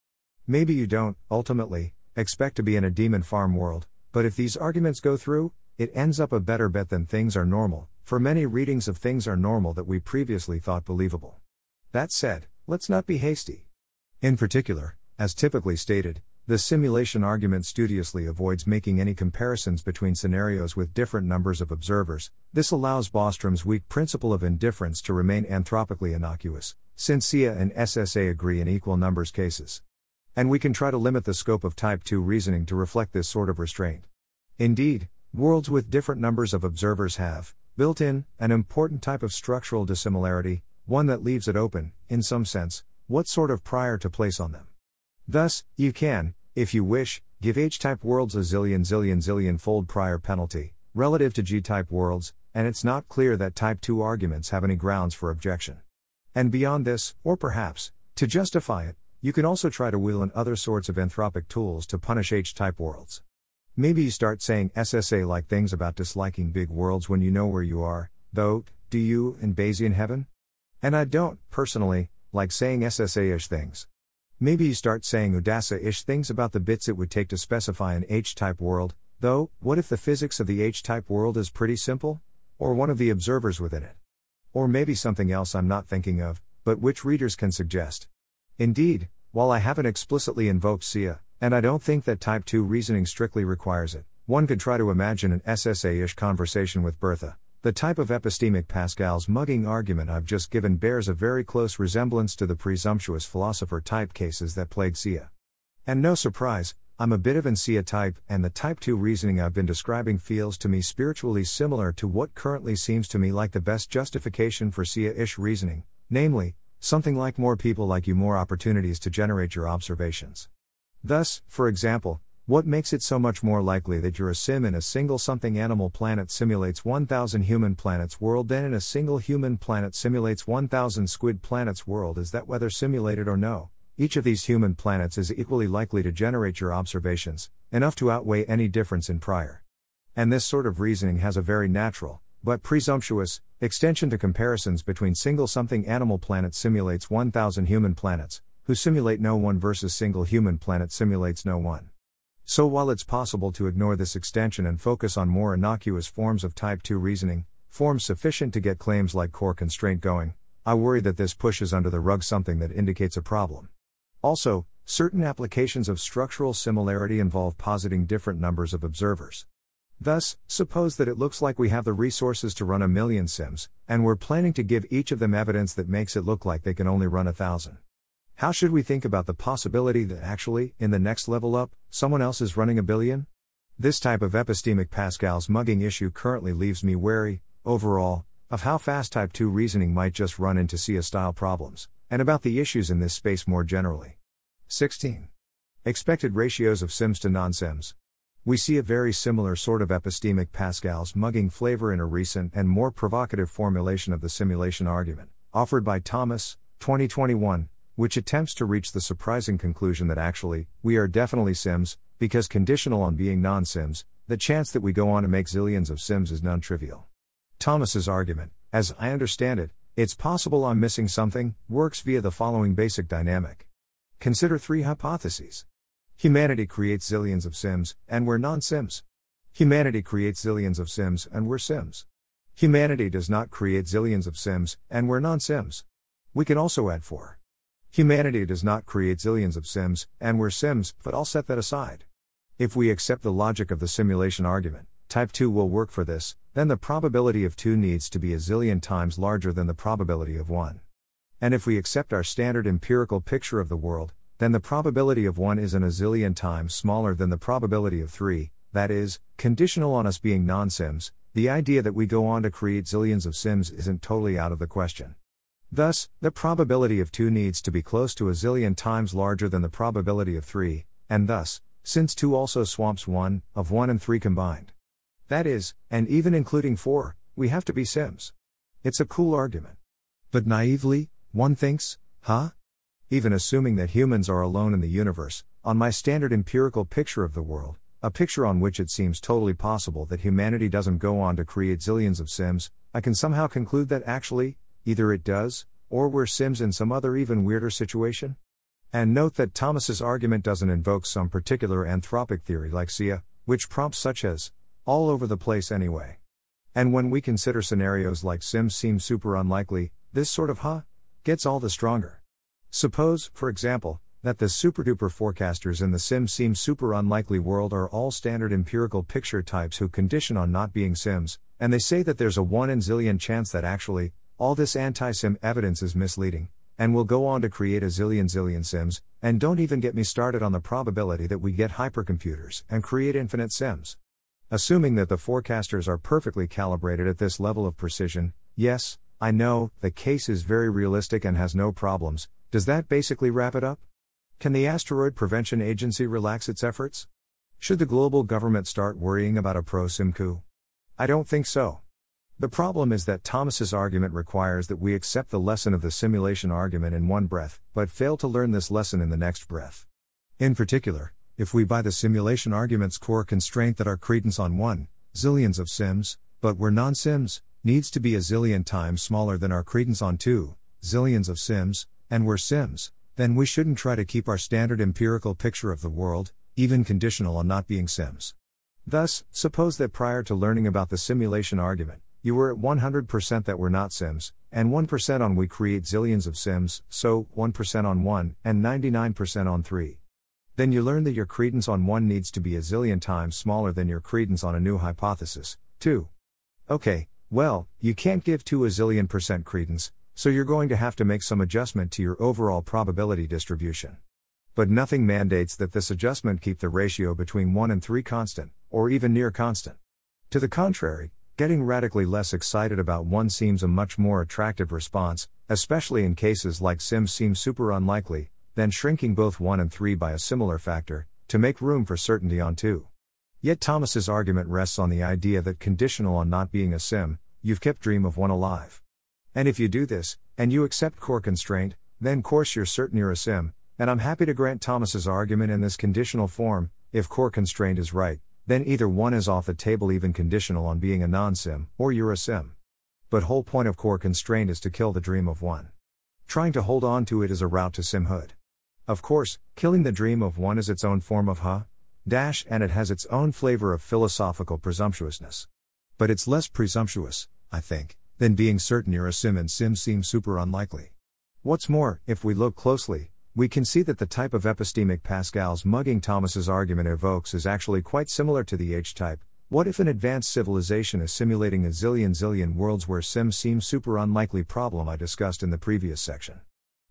Maybe you don't, ultimately, expect to be in a demon farm world, but if these arguments go through, it ends up a better bet than things are normal, for many readings of things are normal that we previously thought believable. That said, let's not be hasty. In particular, as typically stated, the simulation argument studiously avoids making any comparisons between scenarios with different numbers of observers. This allows Bostrom's weak principle of indifference to remain anthropically innocuous, since SIA and SSA agree in equal numbers cases. And we can try to limit the scope of type 2 reasoning to reflect this sort of restraint. Indeed, worlds with different numbers of observers have, built in, an important type of structural dissimilarity, one that leaves it open, in some sense, what sort of prior to place on them. Thus, you can, if you wish, give H type worlds a zillion zillion zillion fold prior penalty, relative to G type worlds, and it's not clear that type 2 arguments have any grounds for objection. And beyond this, or perhaps, to justify it, you can also try to wheel in other sorts of anthropic tools to punish H type worlds. Maybe you start saying SSA like things about disliking big worlds when you know where you are, though, do you, in Bayesian heaven? And I don't, personally, like saying SSA ish things. Maybe you start saying UDASSA ish things about the bits it would take to specify an H type world, though, what if the physics of the H type world is pretty simple? Or one of the observers within it? Or maybe something else I'm not thinking of, but which readers can suggest. Indeed, while I haven't explicitly invoked SIA, and I don't think that type 2 reasoning strictly requires it, one could try to imagine an SSA ish conversation with Bertha. The type of epistemic Pascal's mugging argument I've just given bears a very close resemblance to the presumptuous philosopher type cases that plague SIA. And no surprise, I'm a bit of an SIA type, and the type 2 reasoning I've been describing feels to me spiritually similar to what currently seems to me like the best justification for SIA ish reasoning, namely, something like more people like you, more opportunities to generate your observations. Thus, for example, what makes it so much more likely that you're a sim in a single something animal planet simulates 1000 human planets world than in a single human planet simulates 1000 squid planets world is that whether simulated or no, each of these human planets is equally likely to generate your observations, enough to outweigh any difference in prior. And this sort of reasoning has a very natural, but presumptuous, extension to comparisons between single something animal planet simulates 1000 human planets, who simulate no one versus single human planet simulates no one. So while it's possible to ignore this extension and focus on more innocuous forms of type 2 reasoning, forms sufficient to get claims like core constraint going, I worry that this pushes under the rug something that indicates a problem. Also, certain applications of structural similarity involve positing different numbers of observers. Thus, suppose that it looks like we have the resources to run a million sims, and we're planning to give each of them evidence that makes it look like they can only run a thousand. How should we think about the possibility that actually, in the next level up, someone else is running a billion? This type of epistemic Pascal's mugging issue currently leaves me wary, overall, of how fast Type 2 reasoning might just run into SIA style problems, and about the issues in this space more generally. 16. Expected ratios of Sims to non Sims. We see a very similar sort of epistemic Pascal's mugging flavor in a recent and more provocative formulation of the simulation argument, offered by Thomas, 2021, which attempts to reach the surprising conclusion that actually, we are definitely Sims, because conditional on being non Sims, the chance that we go on to make zillions of Sims is non trivial. Thomas's argument, as I understand it, it's possible I'm missing something, works via the following basic dynamic. Consider three hypotheses. Humanity creates zillions of Sims, and we're non Sims. Humanity creates zillions of Sims, and we're Sims. Humanity does not create zillions of Sims, and we're non Sims. We can also add 4. Humanity does not create zillions of Sims, and we're Sims, but I'll set that aside. If we accept the logic of the simulation argument, type 2 will work for this, then the probability of 2 needs to be a zillion times larger than the probability of 1. And if we accept our standard empirical picture of the world, then the probability of 1 is an a zillion times smaller than the probability of 3, that is, conditional on us being non sims, the idea that we go on to create zillions of sims isn't totally out of the question. Thus, the probability of 2 needs to be close to a zillion times larger than the probability of 3, and thus, since 2 also swamps 1, of 1 and 3 combined. That is, and even including 4, we have to be sims. It's a cool argument. But naively, one thinks, huh? even assuming that humans are alone in the universe, on my standard empirical picture of the world, a picture on which it seems totally possible that humanity doesn't go on to create zillions of Sims, I can somehow conclude that actually, either it does, or we're Sims in some other even weirder situation? And note that Thomas's argument doesn't invoke some particular anthropic theory like SIA, which prompts such as, all over the place anyway. And when we consider scenarios like Sims seem super unlikely, this sort of huh gets all the stronger. Suppose, for example, that the superduper forecasters in the Sims seem super unlikely world are all standard empirical picture types who condition on not being Sims, and they say that there's a 1 in zillion chance that actually, all this anti Sim evidence is misleading, and will go on to create a zillion zillion Sims, and don't even get me started on the probability that we get hypercomputers and create infinite Sims. Assuming that the forecasters are perfectly calibrated at this level of precision, yes, I know, the case is very realistic and has no problems, does that basically wrap it up? Can the Asteroid Prevention Agency relax its efforts? Should the global government start worrying about a pro sim coup? I don't think so. The problem is that Thomas's argument requires that we accept the lesson of the simulation argument in one breath, but fail to learn this lesson in the next breath. In particular, if we buy the simulation argument's core constraint that our credence on 1, zillions of sims, but we're non sims, needs to be a zillion times smaller than our credence on 2, zillions of sims, and we're Sims, then we shouldn't try to keep our standard empirical picture of the world, even conditional on not being Sims. Thus, suppose that prior to learning about the simulation argument, you were at 100% that we're not Sims, and 1% on we create zillions of Sims, so 1% on 1, and 99% on 3. Then you learn that your credence on 1 needs to be a zillion times smaller than your credence on a new hypothesis, 2. Okay, well, you can't give 2 a zillion percent credence, so you're going to have to make some adjustment to your overall probability distribution. But nothing mandates that this adjustment keep the ratio between 1 and 3 constant, or even near constant. To the contrary, getting radically less excited about 1 seems a much more attractive response, especially in cases like Sims seem super unlikely, than shrinking both 1 and 3 by a similar factor, to make room for certainty on 2. Yet Thomas's argument rests on the idea that conditional on not being a sim, you've kept dream of 1 alive. And if you do this, and you accept core constraint, then course you're certain you're a sim, and I'm happy to grant Thomas's argument in this conditional form, if core constraint is right, then either one is off the table even conditional on being a non-sim, or you're a sim. But whole point of core constraint is to kill the dream of one. Trying to hold on to it is a route to simhood. Of course, killing the dream of one is its own form of huh? Dash and it has its own flavor of philosophical presumptuousness. But it's less presumptuous, I think, than being certain you're a sim and sim seems super unlikely. What's more, if we look closely, we can see that the type of epistemic Pascal's mugging Thomas's argument evokes is actually quite similar to the H type, What if an advanced civilization is simulating a zillion zillion worlds where Sims seems super unlikely problem I discussed in the previous section.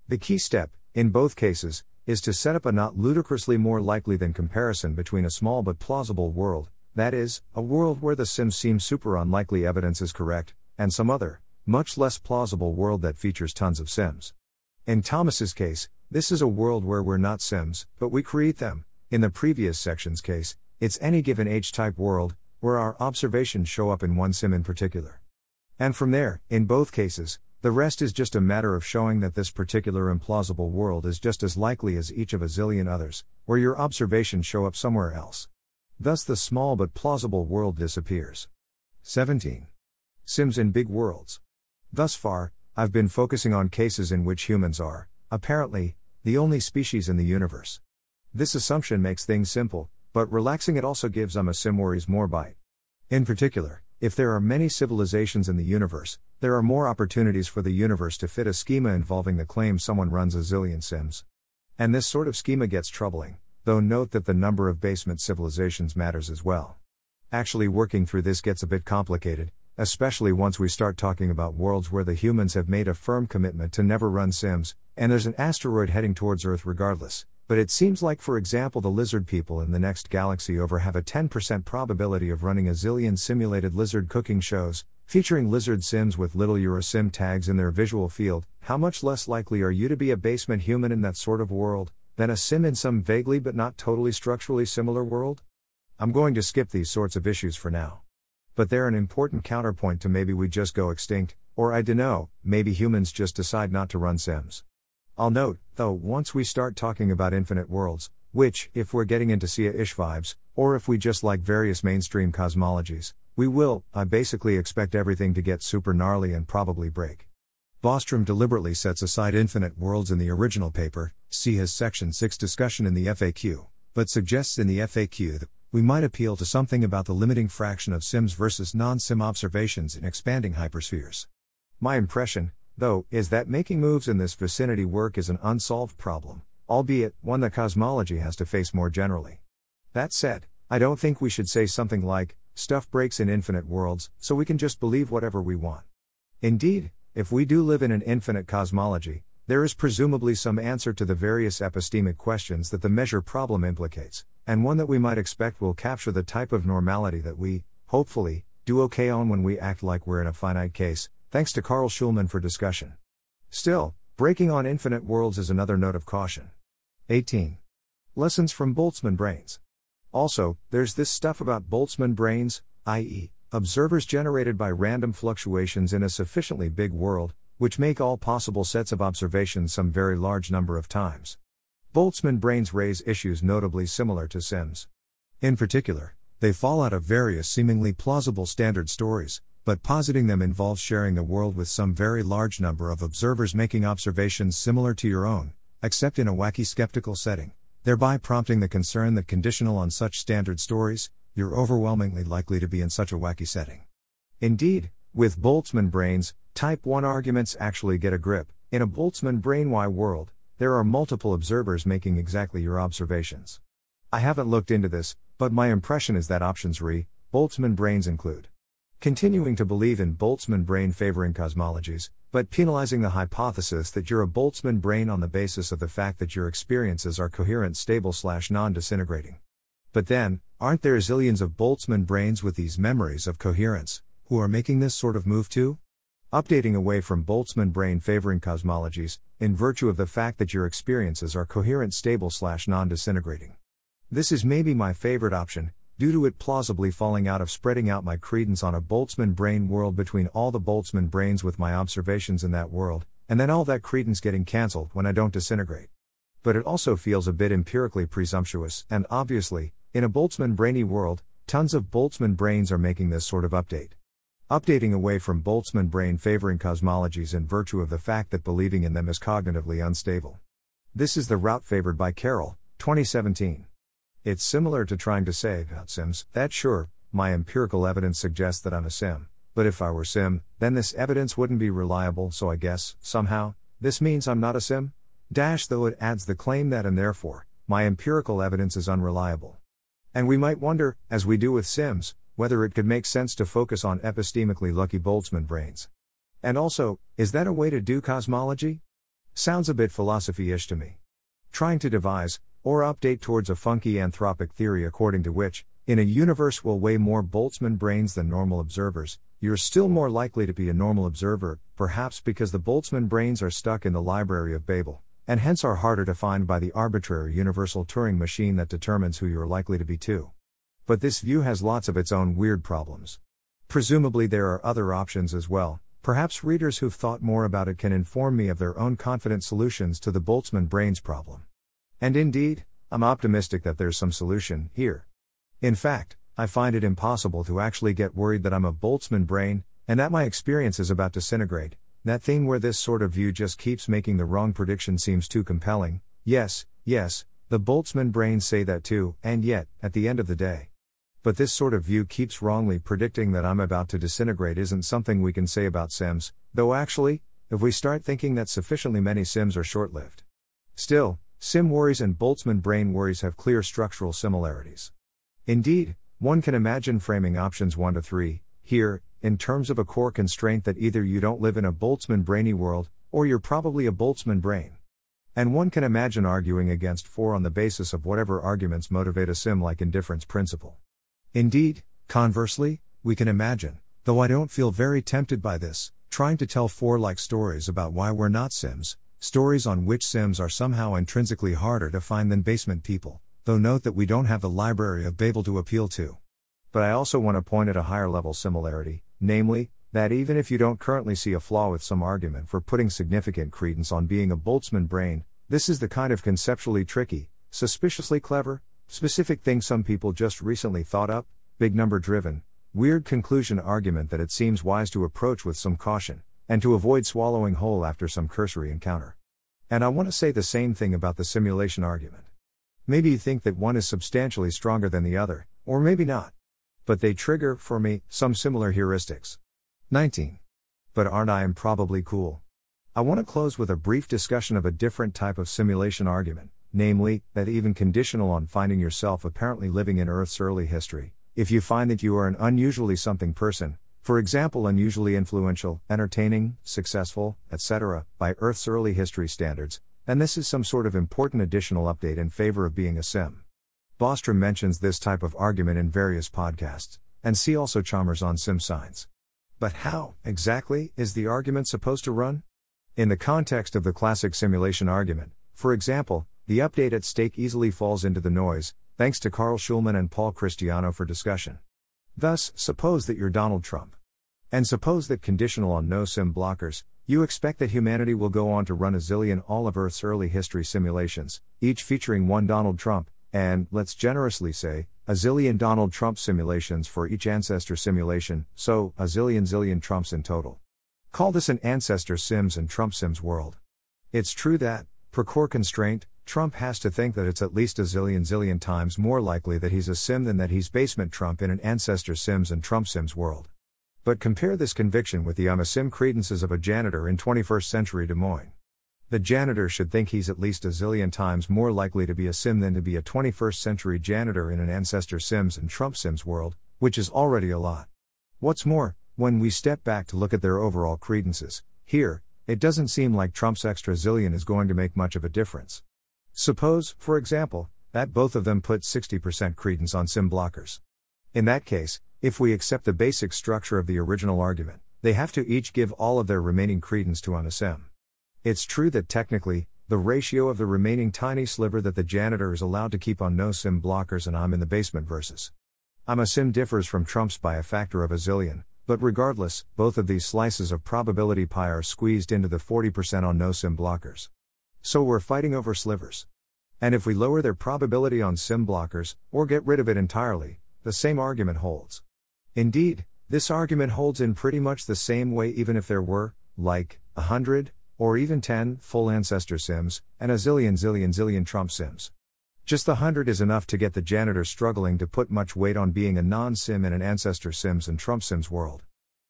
The key step, in both cases, is to set up a not ludicrously more likely than comparison between a small but plausible world, that is, a world where the Sims seems super unlikely evidence is correct, and some other, much less plausible world that features tons of Sims. In Thomas's case, this is a world where we're not Sims, but we create them. In the previous section's case, it's any given H type world, where our observations show up in one sim in particular. And from there, in both cases, the rest is just a matter of showing that this particular implausible world is just as likely as each of a zillion others, where your observations show up somewhere else. Thus, the small but plausible world disappears. 17. Sims in big worlds. Thus far, I've been focusing on cases in which humans are, apparently, the only species in the universe. This assumption makes things simple, but relaxing it also gives a sim worries more bite. In particular, if there are many civilizations in the universe, there are more opportunities for the universe to fit a schema involving the claim someone runs a zillion sims. And this sort of schema gets troubling, though note that the number of basement civilizations matters as well. Actually, working through this gets a bit complicated, especially once we start talking about worlds where the humans have made a firm commitment to never run sims, and there's an asteroid heading towards Earth regardless, but it seems like, for example, the lizard people in the next galaxy over have a 10% probability of running a zillion simulated lizard cooking shows, featuring lizard sims with little Eurosim tags in their visual field. How much less likely are you to be a basement human in that sort of world, than a sim in some vaguely but not totally structurally similar world? I'm going to skip these sorts of issues for now. But they're an important counterpoint to maybe we just go extinct, or I dunno, maybe humans just decide not to run sims. I'll note, though, once we start talking about infinite worlds, which, if we're getting into SIA ish vibes, or if we just like various mainstream cosmologies, we will, I basically expect everything to get super gnarly and probably break. Bostrom deliberately sets aside infinite worlds in the original paper, see his section 6 discussion in the FAQ, but suggests in the FAQ that we might appeal to something about the limiting fraction of SIMS versus non SIM observations in expanding hyperspheres. My impression, though, is that making moves in this vicinity work is an unsolved problem, albeit one that cosmology has to face more generally. That said, I don't think we should say something like, stuff breaks in infinite worlds, so we can just believe whatever we want. Indeed, if we do live in an infinite cosmology, there is presumably some answer to the various epistemic questions that the measure problem implicates, and one that we might expect will capture the type of normality that we, hopefully, do okay on when we act like we're in a finite case, Thanks to Carl Shulman for discussion. Still, breaking on infinite worlds is another note of caution. 18. Lessons from Boltzmann brains. Also, there's this stuff about Boltzmann brains, i.e., observers generated by random fluctuations in a sufficiently big world, which make all possible sets of observations some very large number of times. Boltzmann brains raise issues notably similar to Sims. In particular, they fall out of various seemingly plausible standard stories, but positing them involves sharing the world with some very large number of observers making observations similar to your own, except in a wacky skeptical setting, thereby prompting the concern that conditional on such standard stories, you're overwhelmingly likely to be in such a wacky setting. Indeed, with Boltzmann brains, type 1 arguments actually get a grip. In a Boltzmann brain Y world, there are multiple observers making exactly your observations. I haven't looked into this, but my impression is that options re Boltzmann brains include Continuing to believe in Boltzmann brain favoring cosmologies, but penalizing the hypothesis that you're a Boltzmann brain on the basis of the fact that your experiences are coherent, stable, slash non disintegrating. But then, aren't there zillions of Boltzmann brains with these memories of coherence, who are making this sort of move too? Updating away from Boltzmann brain favoring cosmologies, in virtue of the fact that your experiences are coherent, stable, slash non disintegrating. This is maybe my favorite option, due to it plausibly falling out of spreading out my credence on a Boltzmann brain world between all the Boltzmann brains with my observations in that world, and then all that credence getting cancelled when I don't disintegrate. But it also feels a bit empirically presumptuous, and obviously, in a Boltzmann brainy world, tons of Boltzmann brains are making this sort of update. Updating away from Boltzmann brain favoring cosmologies in virtue of the fact that believing in them is cognitively unstable. This is the route favored by Carroll, 2017. It's similar to trying to say about Sims that sure, my empirical evidence suggests that I'm a Sim, but if I were Sim, then this evidence wouldn't be reliable, so I guess, somehow, this means I'm not a Sim? Dash though it adds the claim that and therefore, my empirical evidence is unreliable. And we might wonder, as we do with Sims, whether it could make sense to focus on epistemically lucky Boltzmann brains. And also, is that a way to do cosmology? Sounds a bit philosophy ish to me. Trying to devise, or update towards a funky anthropic theory according to which, in a universe will weigh more Boltzmann brains than normal observers, you're still more likely to be a normal observer, perhaps because the Boltzmann brains are stuck in the Library of Babel, and hence are harder to find by the arbitrary universal Turing machine that determines who you're likely to be too. But this view has lots of its own weird problems. Presumably, there are other options as well, perhaps readers who've thought more about it can inform me of their own confident solutions to the Boltzmann brains problem. And indeed, I'm optimistic that there's some solution here. In fact, I find it impossible to actually get worried that I'm a Boltzmann brain, and that my experience is about to disintegrate. That thing where this sort of view just keeps making the wrong prediction seems too compelling. Yes, yes, the Boltzmann brains say that too, and yet, at the end of the day. But this sort of view keeps wrongly predicting that I'm about to disintegrate isn't something we can say about Sims, though actually, if we start thinking that sufficiently many Sims are short lived. Still, Sim worries and Boltzmann brain worries have clear structural similarities. Indeed, one can imagine framing options 1 to 3, here, in terms of a core constraint that either you don't live in a Boltzmann brainy world, or you're probably a Boltzmann brain. And one can imagine arguing against 4 on the basis of whatever arguments motivate a sim like indifference principle. Indeed, conversely, we can imagine, though I don't feel very tempted by this, trying to tell 4 like stories about why we're not sims, stories on which sims are somehow intrinsically harder to find than basement people, though note that we don't have the library of Babel to appeal to. But I also want to point at a higher level similarity, namely, that even if you don't currently see a flaw with some argument for putting significant credence on being a Boltzmann brain, this is the kind of conceptually tricky, suspiciously clever, specific thing some people just recently thought up, big number driven, weird conclusion argument that it seems wise to approach with some caution, and to avoid swallowing whole after some cursory encounter. And I want to say the same thing about the simulation argument. Maybe you think that one is substantially stronger than the other, or maybe not. But they trigger, for me, some similar heuristics. 19. But aren't I improbably cool? I want to close with a brief discussion of a different type of simulation argument, namely, that even conditional on finding yourself apparently living in Earth's early history, if you find that you are an unusually something person, for example, unusually influential, entertaining, successful, etc., by Earth's early history standards, and this is some sort of important additional update in favor of being a sim. Bostrom mentions this type of argument in various podcasts, and see also Chalmers on sim signs. But how, exactly, is the argument supposed to run? In the context of the classic simulation argument, for example, the update at stake easily falls into the noise, thanks to Carl Shulman and Paul Christiano for discussion. Thus, suppose that you're Donald Trump. And suppose that conditional on no sim blockers, you expect that humanity will go on to run a zillion all of Earth's early history simulations, each featuring one Donald Trump, and, let's generously say, a zillion Donald Trump simulations for each ancestor simulation, so, a zillion zillion Trumps in total. Call this an ancestor Sims and Trump Sims world. It's true that, per core constraint, Trump has to think that it's at least a zillion zillion times more likely that he's a sim than that he's basement Trump in an ancestor Sims and Trump Sims world. But compare this conviction with the I'm a sim credences of a janitor in 21st century Des Moines. The janitor should think he's at least a zillion times more likely to be a sim than to be a 21st century janitor in an ancestor Sims and Trump Sims world, which is already a lot. What's more, when we step back to look at their overall credences, here, it doesn't seem like Trump's extra zillion is going to make much of a difference. Suppose, for example, that both of them put 60% credence on sim blockers. In that case, if we accept the basic structure of the original argument, they have to each give all of their remaining credence to Anasim. It's true that technically, the ratio of the remaining tiny sliver that the janitor is allowed to keep on no sim blockers and I'm in the basement versus I'm a sim differs from Trump's by a factor of a zillion, but regardless, both of these slices of probability pie are squeezed into the 40% on no sim blockers. So we're fighting over slivers. And if we lower their probability on sim blockers, or get rid of it entirely, the same argument holds. Indeed, this argument holds in pretty much the same way even if there were, like, a hundred, or even ten, full ancestor sims, and a zillion zillion zillion Trump sims. Just the hundred is enough to get the janitor struggling to put much weight on being a non sim in an ancestor sims and Trump sims world.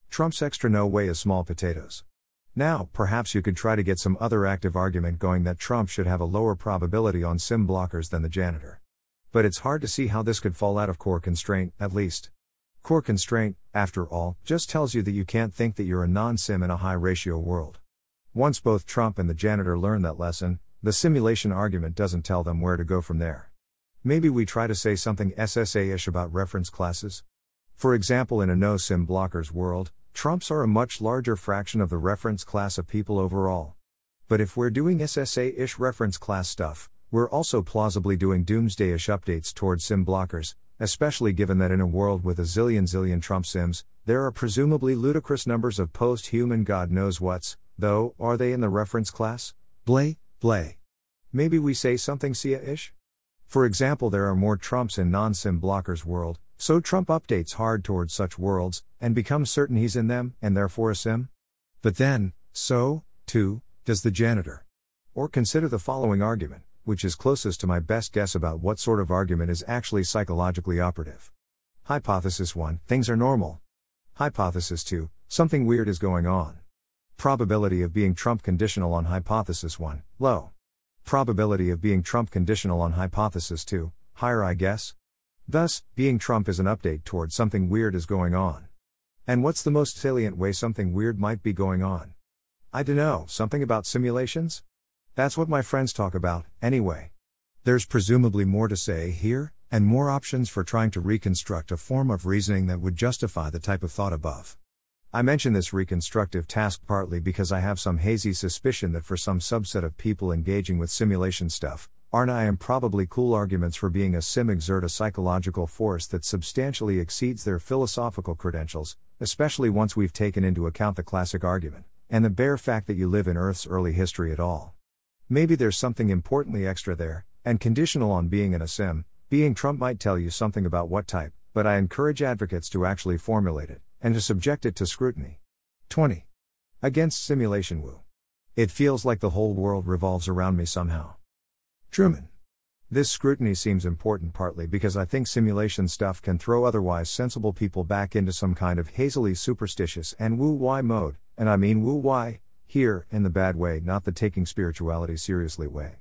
Trump's extra no way is small potatoes. Now, perhaps you could try to get some other active argument going that Trump should have a lower probability on sim blockers than the janitor. But it's hard to see how this could fall out of core constraint, at least. Core constraint, after all, just tells you that you can't think that you're a non sim in a high ratio world. Once both Trump and the janitor learn that lesson, the simulation argument doesn't tell them where to go from there. Maybe we try to say something SSA ish about reference classes? For example, in a no sim blockers world, Trumps are a much larger fraction of the reference class of people overall. But if we're doing SSA ish reference class stuff, we're also plausibly doing doomsday ish updates towards sim blockers, especially given that in a world with a zillion zillion Trump sims, there are presumably ludicrous numbers of post human God knows what's, though, are they in the reference class? Blay, blay. Maybe we say something SIA ish? For example, there are more Trumps in non sim blockers world, so Trump updates hard towards such worlds, and becomes certain he's in them, and therefore a sim? But then, so, too, does the janitor. Or consider the following argument which is closest to my best guess about what sort of argument is actually psychologically operative. Hypothesis 1 Things are normal. Hypothesis 2 Something weird is going on. Probability of being Trump conditional on hypothesis 1 Low. Probability of being Trump conditional on hypothesis 2 Higher, I guess. Thus, being Trump is an update toward something weird is going on. And what's the most salient way something weird might be going on? I dunno, something about simulations? That's what my friends talk about, anyway. There's presumably more to say here, and more options for trying to reconstruct a form of reasoning that would justify the type of thought above. I mention this reconstructive task partly because I have some hazy suspicion that for some subset of people engaging with simulation stuff, aren't I am probably cool arguments for being a sim exert a psychological force that substantially exceeds their philosophical credentials, especially once we've taken into account the classic argument, and the bare fact that you live in Earth's early history at all. Maybe there's something importantly extra there, and conditional on being in a sim, being Trump might tell you something about what type, but I encourage advocates to actually formulate it, and to subject it to scrutiny. 20. Against simulation woo. It feels like the whole world revolves around me somehow. Truman. This scrutiny seems important partly because I think simulation stuff can throw otherwise sensible people back into some kind of hazily superstitious and woo why mode, and I mean woo why, here, in the bad way, not the taking spirituality seriously way.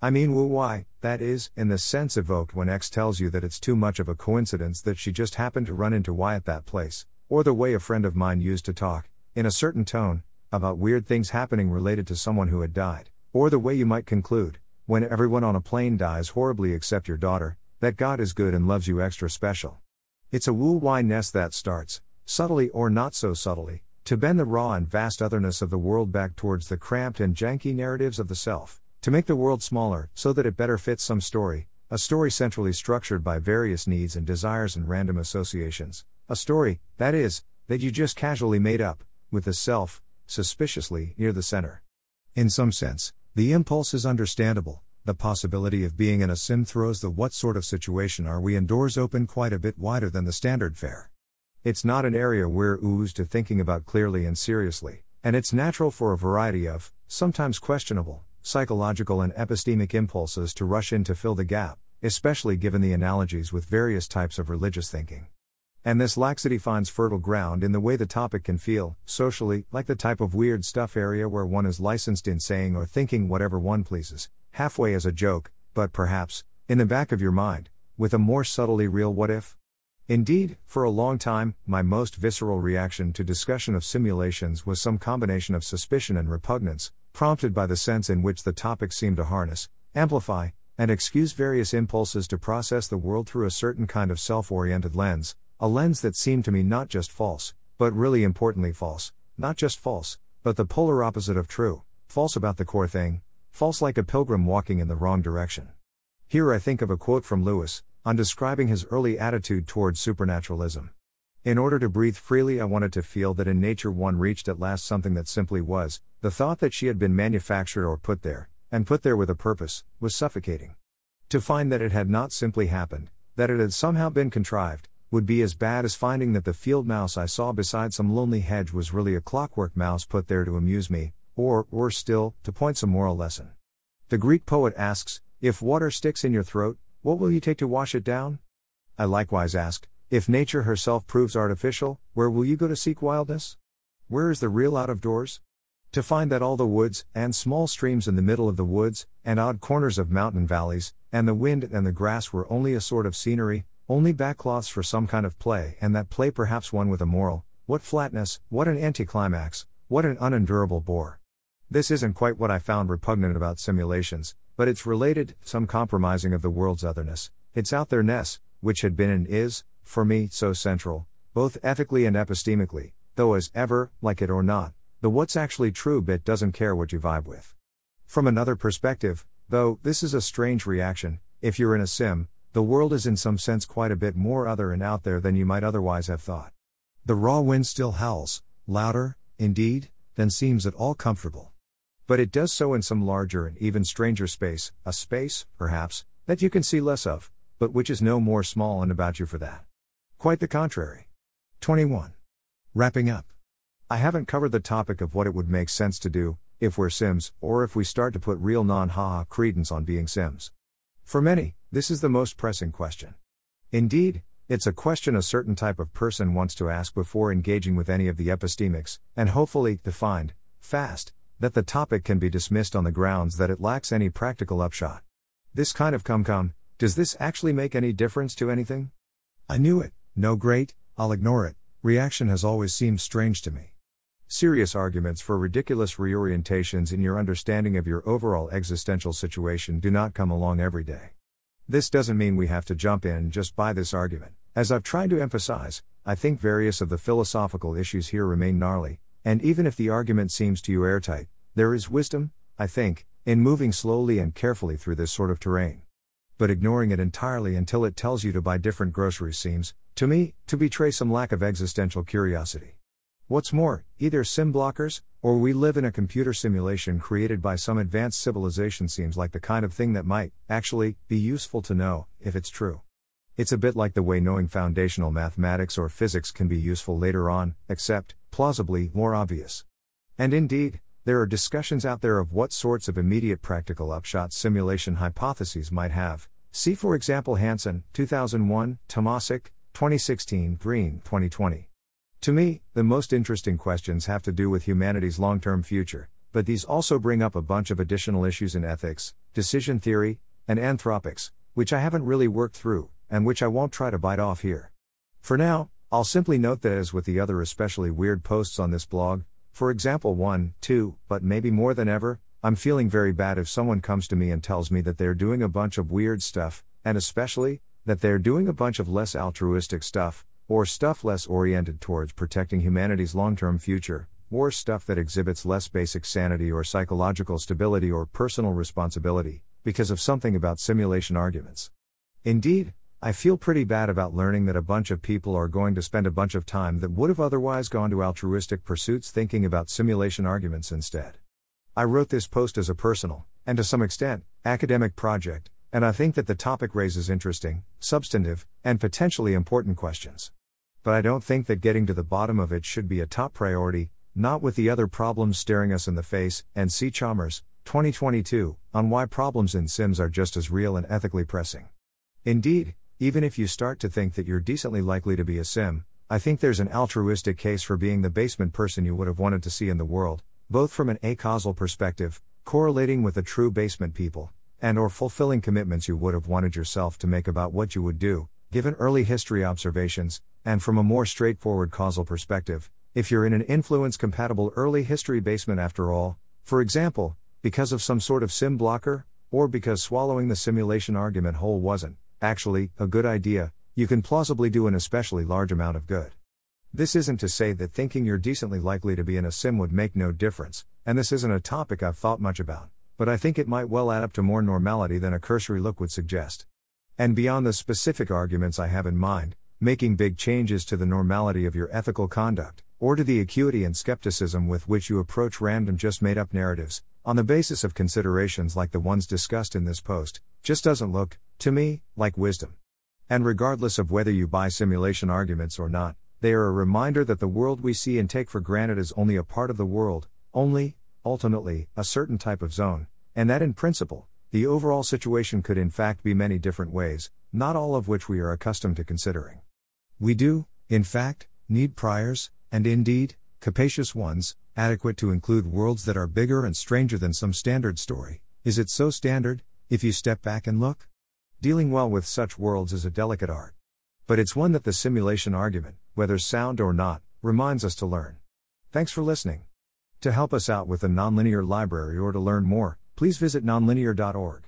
I mean woo why, that is, in the sense evoked when X tells you that it's too much of a coincidence that she just happened to run into Y at that place, or the way a friend of mine used to talk, in a certain tone, about weird things happening related to someone who had died, or the way you might conclude, when everyone on a plane dies horribly except your daughter, that God is good and loves you extra special. It's a woo why nest that starts, subtly or not so subtly, to bend the raw and vast otherness of the world back towards the cramped and janky narratives of the self, to make the world smaller so that it better fits some story, a story centrally structured by various needs and desires and random associations, a story, that is, that you just casually made up, with the self, suspiciously, near the center. In some sense, the impulse is understandable. The possibility of being in a sim throws the what sort of situation are we indoors open quite a bit wider than the standard fare. It's not an area we're oozed to thinking about clearly and seriously, and it's natural for a variety of, sometimes questionable, psychological and epistemic impulses to rush in to fill the gap, especially given the analogies with various types of religious thinking. And this laxity finds fertile ground in the way the topic can feel, socially, like the type of weird stuff area where one is licensed in saying or thinking whatever one pleases, halfway as a joke, but perhaps, in the back of your mind, with a more subtly real what if? Indeed, for a long time, my most visceral reaction to discussion of simulations was some combination of suspicion and repugnance, prompted by the sense in which the topic seemed to harness, amplify, and excuse various impulses to process the world through a certain kind of self oriented lens, a lens that seemed to me not just false, but really importantly false, not just false, but the polar opposite of true, false about the core thing, false like a pilgrim walking in the wrong direction. Here I think of a quote from Lewis, on describing his early attitude towards supernaturalism. In order to breathe freely, I wanted to feel that in nature one reached at last something that simply was, the thought that she had been manufactured or put there, and put there with a purpose, was suffocating. To find that it had not simply happened, that it had somehow been contrived, would be as bad as finding that the field mouse I saw beside some lonely hedge was really a clockwork mouse put there to amuse me, or, worse still, to point some moral lesson. The Greek poet asks, If water sticks in your throat, what will you take to wash it down? I likewise ask, if nature herself proves artificial, where will you go to seek wildness? Where is the real out of doors? To find that all the woods, and small streams in the middle of the woods, and odd corners of mountain valleys, and the wind and the grass were only a sort of scenery, only backcloths for some kind of play, and that play perhaps one with a moral. What flatness, what an anticlimax, what an unendurable bore. This isn't quite what I found repugnant about simulations, but it's related, some compromising of the world's otherness, its out there ness, which had been and is, for me, so central, both ethically and epistemically, though as ever, like it or not, the what's actually true bit doesn't care what you vibe with. From another perspective, though, this is a strange reaction, if you're in a sim, the world is in some sense quite a bit more other and out there than you might otherwise have thought. The raw wind still howls, louder, indeed, than seems at all comfortable. But it does so in some larger and even stranger space, a space, perhaps, that you can see less of, but which is no more small and about you for that. Quite the contrary. 21. Wrapping up. I haven't covered the topic of what it would make sense to do, if we're Sims, or if we start to put real non haha credence on being Sims. For many, this is the most pressing question. Indeed, it's a question a certain type of person wants to ask before engaging with any of the epistemics, and hopefully, defined, fast, that the topic can be dismissed on the grounds that it lacks any practical upshot. This kind of come come, does this actually make any difference to anything? I knew it, no great, I'll ignore it, reaction has always seemed strange to me. Serious arguments for ridiculous reorientations in your understanding of your overall existential situation do not come along every day. This doesn't mean we have to jump in just by this argument. As I've tried to emphasize, I think various of the philosophical issues here remain gnarly, and even if the argument seems to you airtight, there is wisdom, I think, in moving slowly and carefully through this sort of terrain. But ignoring it entirely until it tells you to buy different groceries seems, to me, to betray some lack of existential curiosity. What's more, either sim blockers, or we live in a computer simulation created by some advanced civilization seems like the kind of thing that might, actually, be useful to know, if it's true. It's a bit like the way knowing foundational mathematics or physics can be useful later on, except, plausibly, more obvious. And indeed, there are discussions out there of what sorts of immediate practical upshot simulation hypotheses might have. See, for example, Hanson, 2001, Tomasik, 2016, Greene, 2020. To me, the most interesting questions have to do with humanity's long term future, but these also bring up a bunch of additional issues in ethics, decision theory, and anthropics, which I haven't really worked through, and which I won't try to bite off here. For now, I'll simply note that as with the other especially weird posts on this blog, for example 1, 2, but maybe more than ever, I'm feeling very bad if someone comes to me and tells me that they're doing a bunch of weird stuff, and especially, that they're doing a bunch of less altruistic stuff, or stuff less oriented towards protecting humanity's long term future, or stuff that exhibits less basic sanity or psychological stability or personal responsibility, because of something about simulation arguments. Indeed, I feel pretty bad about learning that a bunch of people are going to spend a bunch of time that would have otherwise gone to altruistic pursuits thinking about simulation arguments instead. I wrote this post as a personal, and to some extent, academic project, and I think that the topic raises interesting, substantive, and potentially important questions but I don't think that getting to the bottom of it should be a top priority, not with the other problems staring us in the face, and C. Chalmers, 2022, on why problems in Sims are just as real and ethically pressing. Indeed, even if you start to think that you're decently likely to be a Sim, I think there's an altruistic case for being the basement person you would have wanted to see in the world, both from an acausal perspective, correlating with the true basement people, and or fulfilling commitments you would have wanted yourself to make about what you would do, given early history observations, and from a more straightforward causal perspective, if you're in an influence compatible early history basement after all, for example, because of some sort of sim blocker, or because swallowing the simulation argument whole wasn't, actually, a good idea, you can plausibly do an especially large amount of good. This isn't to say that thinking you're decently likely to be in a sim would make no difference, and this isn't a topic I've thought much about, but I think it might well add up to more normality than a cursory look would suggest. And beyond the specific arguments I have in mind, making big changes to the normality of your ethical conduct, or to the acuity and skepticism with which you approach random just made up narratives, on the basis of considerations like the ones discussed in this post, just doesn't look, to me, like wisdom. And regardless of whether you buy simulation arguments or not, they are a reminder that the world we see and take for granted is only a part of the world, only, ultimately, a certain type of zone, and that in principle, the overall situation could in fact be many different ways, not all of which we are accustomed to considering. We do, in fact, need priors, and indeed, capacious ones, adequate to include worlds that are bigger and stranger than some standard story. Is it so standard, if you step back and look? Dealing well with such worlds is a delicate art. But it's one that the simulation argument, whether sound or not, reminds us to learn. Thanks for listening. To help us out with the nonlinear library or to learn more, please visit nonlinear.org.